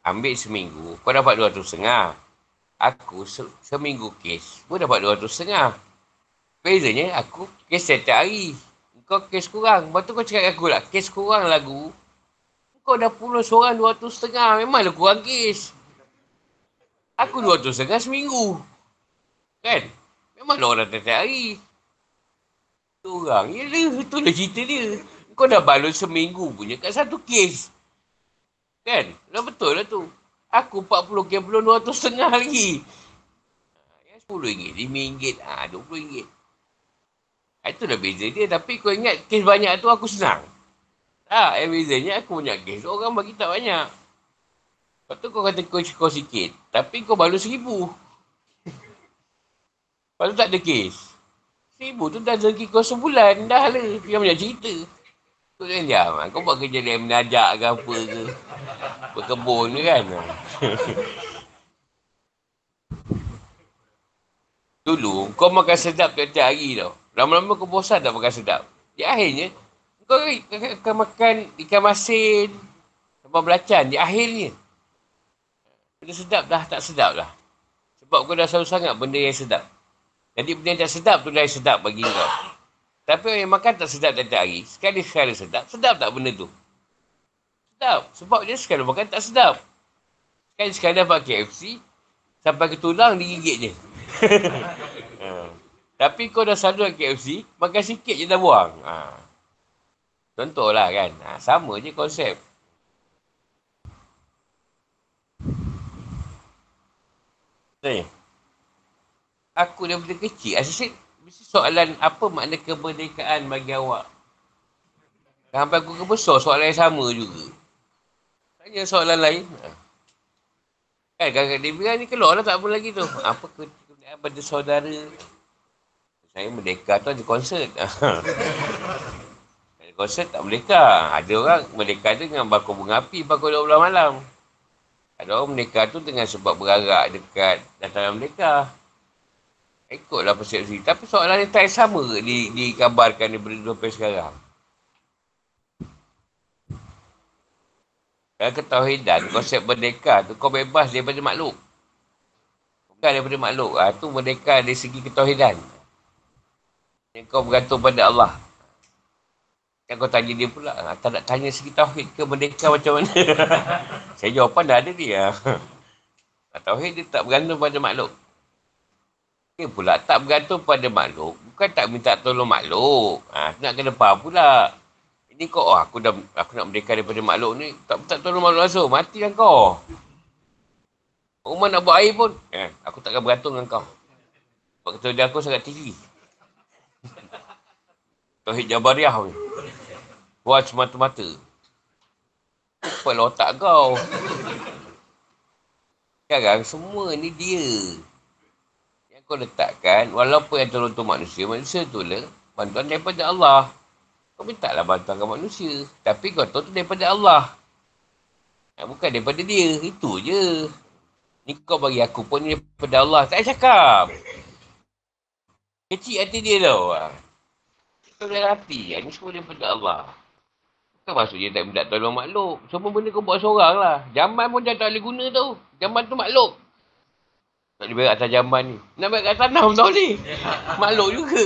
A: ambil seminggu, kau dapat dua ratus setengah. Aku se- seminggu kes, pun dapat dua ratus setengah. Bezanya aku kes setiap hari. Kau kes kurang. Lepas tu kau cakap aku lah, kes kurang lagu. Kau dah puluh seorang dua ratus setengah. Memanglah kurang kes. Aku dua ratus setengah seminggu. Kan? Memang orang tiap hari. Tu orang. Ya lah, itulah cerita dia. Kau dah balon seminggu punya kat satu kes. Kan? Dah betul lah tu. Aku 40 kes belum 200 setengah lagi. Yang RM10, RM5, ah RM20. Itulah beza dia. Tapi kau ingat kes banyak tu aku senang. Tak, yang bezanya aku banyak kes. Orang bagi tak banyak. Lepas tu kau kata kau, kau sikit. Tapi kau balu seribu. Lepas tu tak ada kes. Seribu tu dah rezeki kau sebulan. Dah lah. Yang banyak cerita. Tu kan diam. Kau buat kerja dia menajak ke apa ke. Berkebun ke kan. Dulu kau makan sedap tiap-tiap hari tau. Lama-lama kau bosan dah makan sedap. Di akhirnya, kau akan makan ikan masin, sambal belacan. Di akhirnya, benda sedap dah tak sedap lah. Sebab kau dah selalu sangat benda yang sedap. Jadi benda yang tak sedap tu dah sedap bagi kau. Tapi orang yang makan tak sedap tiap hari, sekali-sekala sedap, sedap tak benda tu? Sedap. Sebab dia sekali makan tak sedap. Sekali-sekala dapat KFC, sampai ke tulang digigit je. ha. Tapi kau dah selalu KFC, makan sikit je dah buang. Ha. Contohlah kan. Ha. Sama je konsep. Ni. Aku daripada kecil, asyik mesti soalan apa makna kemerdekaan bagi awak. Sampai aku ke besar, soalan yang sama juga. Tanya soalan lain. Kan kakak dia bilang ni keluar lah tak apa lagi tu. Apa kemerdekaan pada saudara? Saya merdeka tu ada konsert. ada konsert tak merdeka. Ada orang merdeka tu dengan bakul bunga api, bakul 12 malam. Ada orang merdeka tu dengan sebab berarak dekat dataran merdeka. Ikutlah persepsi. Tapi soalan yang tak sama ke di, dikabarkan daripada sampai sekarang. Dalam ketahidan, konsep merdeka tu kau bebas daripada makhluk. Bukan daripada makhluk. Ha, tu merdeka dari segi ketahidan. Yang kau bergantung pada Allah. Yang kau tanya dia pula, ha, tak nak tanya segi tauhid ke merdeka macam mana? Saya jawapan dah ada dia. Ha, tauhid dia tak bergantung pada makhluk. Dia pula tak bergantung pada makhluk. Bukan tak minta tolong makhluk. Ha, nak kena faham pula. Ini kau, oh, aku dah aku nak merdeka daripada makhluk ni. Tak minta tolong makhluk langsung. Matilah kau. Rumah nak buat air pun. Eh, aku takkan bergantung dengan kau. Sebab kata dia aku sangat tinggi. Tauhid Jabariah ni. Buat semata-mata. Kepala otak kau. Sekarang semua ni dia. Yang kau letakkan, walaupun yang tolong tu manusia, manusia tu lah bantuan daripada Allah. Kau minta lah bantuan ke manusia. Tapi kau tahu tu daripada Allah. Bukan daripada dia. Itu je. Ni kau bagi aku pun ni daripada Allah. Tak cakap. Kecil hati dia tau. Kau dah hati. Ni semua daripada Allah. Bukan maksudnya tak minta tolong makhluk. Semua benda kau buat seorang lah. Jamban pun dah tak boleh guna tau. Jamban tu makhluk. Tak boleh berat atas jamban ni. Nak berat tanah pun tak boleh. makhluk juga.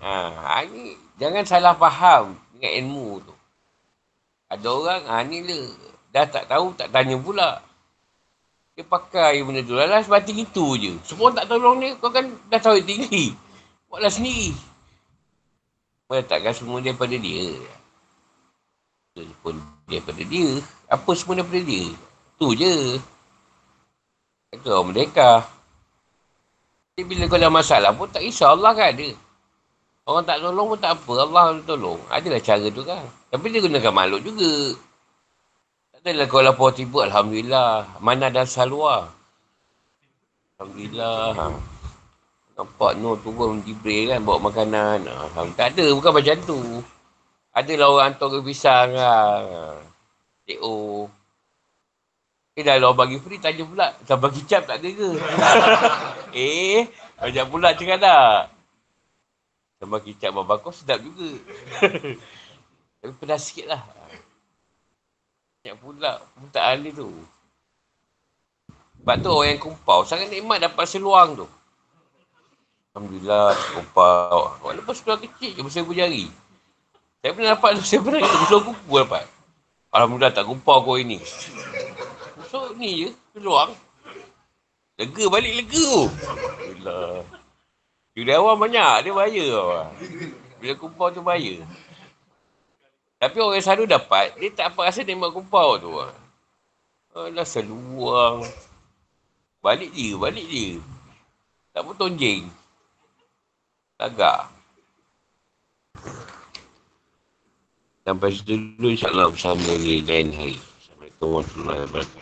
A: Ha, ha, ni jangan salah faham dengan ilmu tu. Ada orang, ha, ni lah. Dah tak tahu, tak tanya pula. Dia pakai benda tu. Lah sebab itu je. Semua tak tolong ni, kau kan dah tahu tinggi. Buatlah sendiri. Meletakkan semua daripada dia pun daripada dia. Apa semua daripada dia. Tu je. Itu orang merdeka. Jadi bila kau ada masalah pun tak risau Allah kan ada. Orang tak tolong pun tak apa. Allah tolong. Adalah cara tu kan. Tapi dia gunakan makhluk juga. Tak adalah kau lapor tiba. Alhamdulillah. Mana dan salwa. Alhamdulillah. Ha. Nampak Nur turun Jibril kan bawa makanan. Ha. Tak ada. Bukan macam tu. Adalah orang hantar ke pisang lah. TO. Eh dah lah bagi free tanya pula. Tak bagi cap tak ada ke? eh, banyak pula cakap tak? Sama kicap bapak kau sedap juga. Tapi pedas sikit lah. Banyak pula permintaan dia tu. Sebab tu orang yang kumpau sangat nikmat dapat seluang tu. Alhamdulillah kumpau. Walaupun seluang kecil je besar jari. Saya pernah dapat tu, saya pernah kata besar kuku dapat. Alhamdulillah tak kumpau kau ini. So ni je, peluang. Lega balik lega tu. Alhamdulillah. Jutawan banyak, dia bahaya tau. Bila kumpau tu bahaya. Tapi orang selalu dapat, dia tak apa rasa nikmat kumpau tu. Alah seluang. Balik dia, balik dia. Tak pun tonjeng. Agak. Sampai situ dulu insyaAllah bersama di lain hari. Assalamualaikum warahmatullahi wabarakatuh.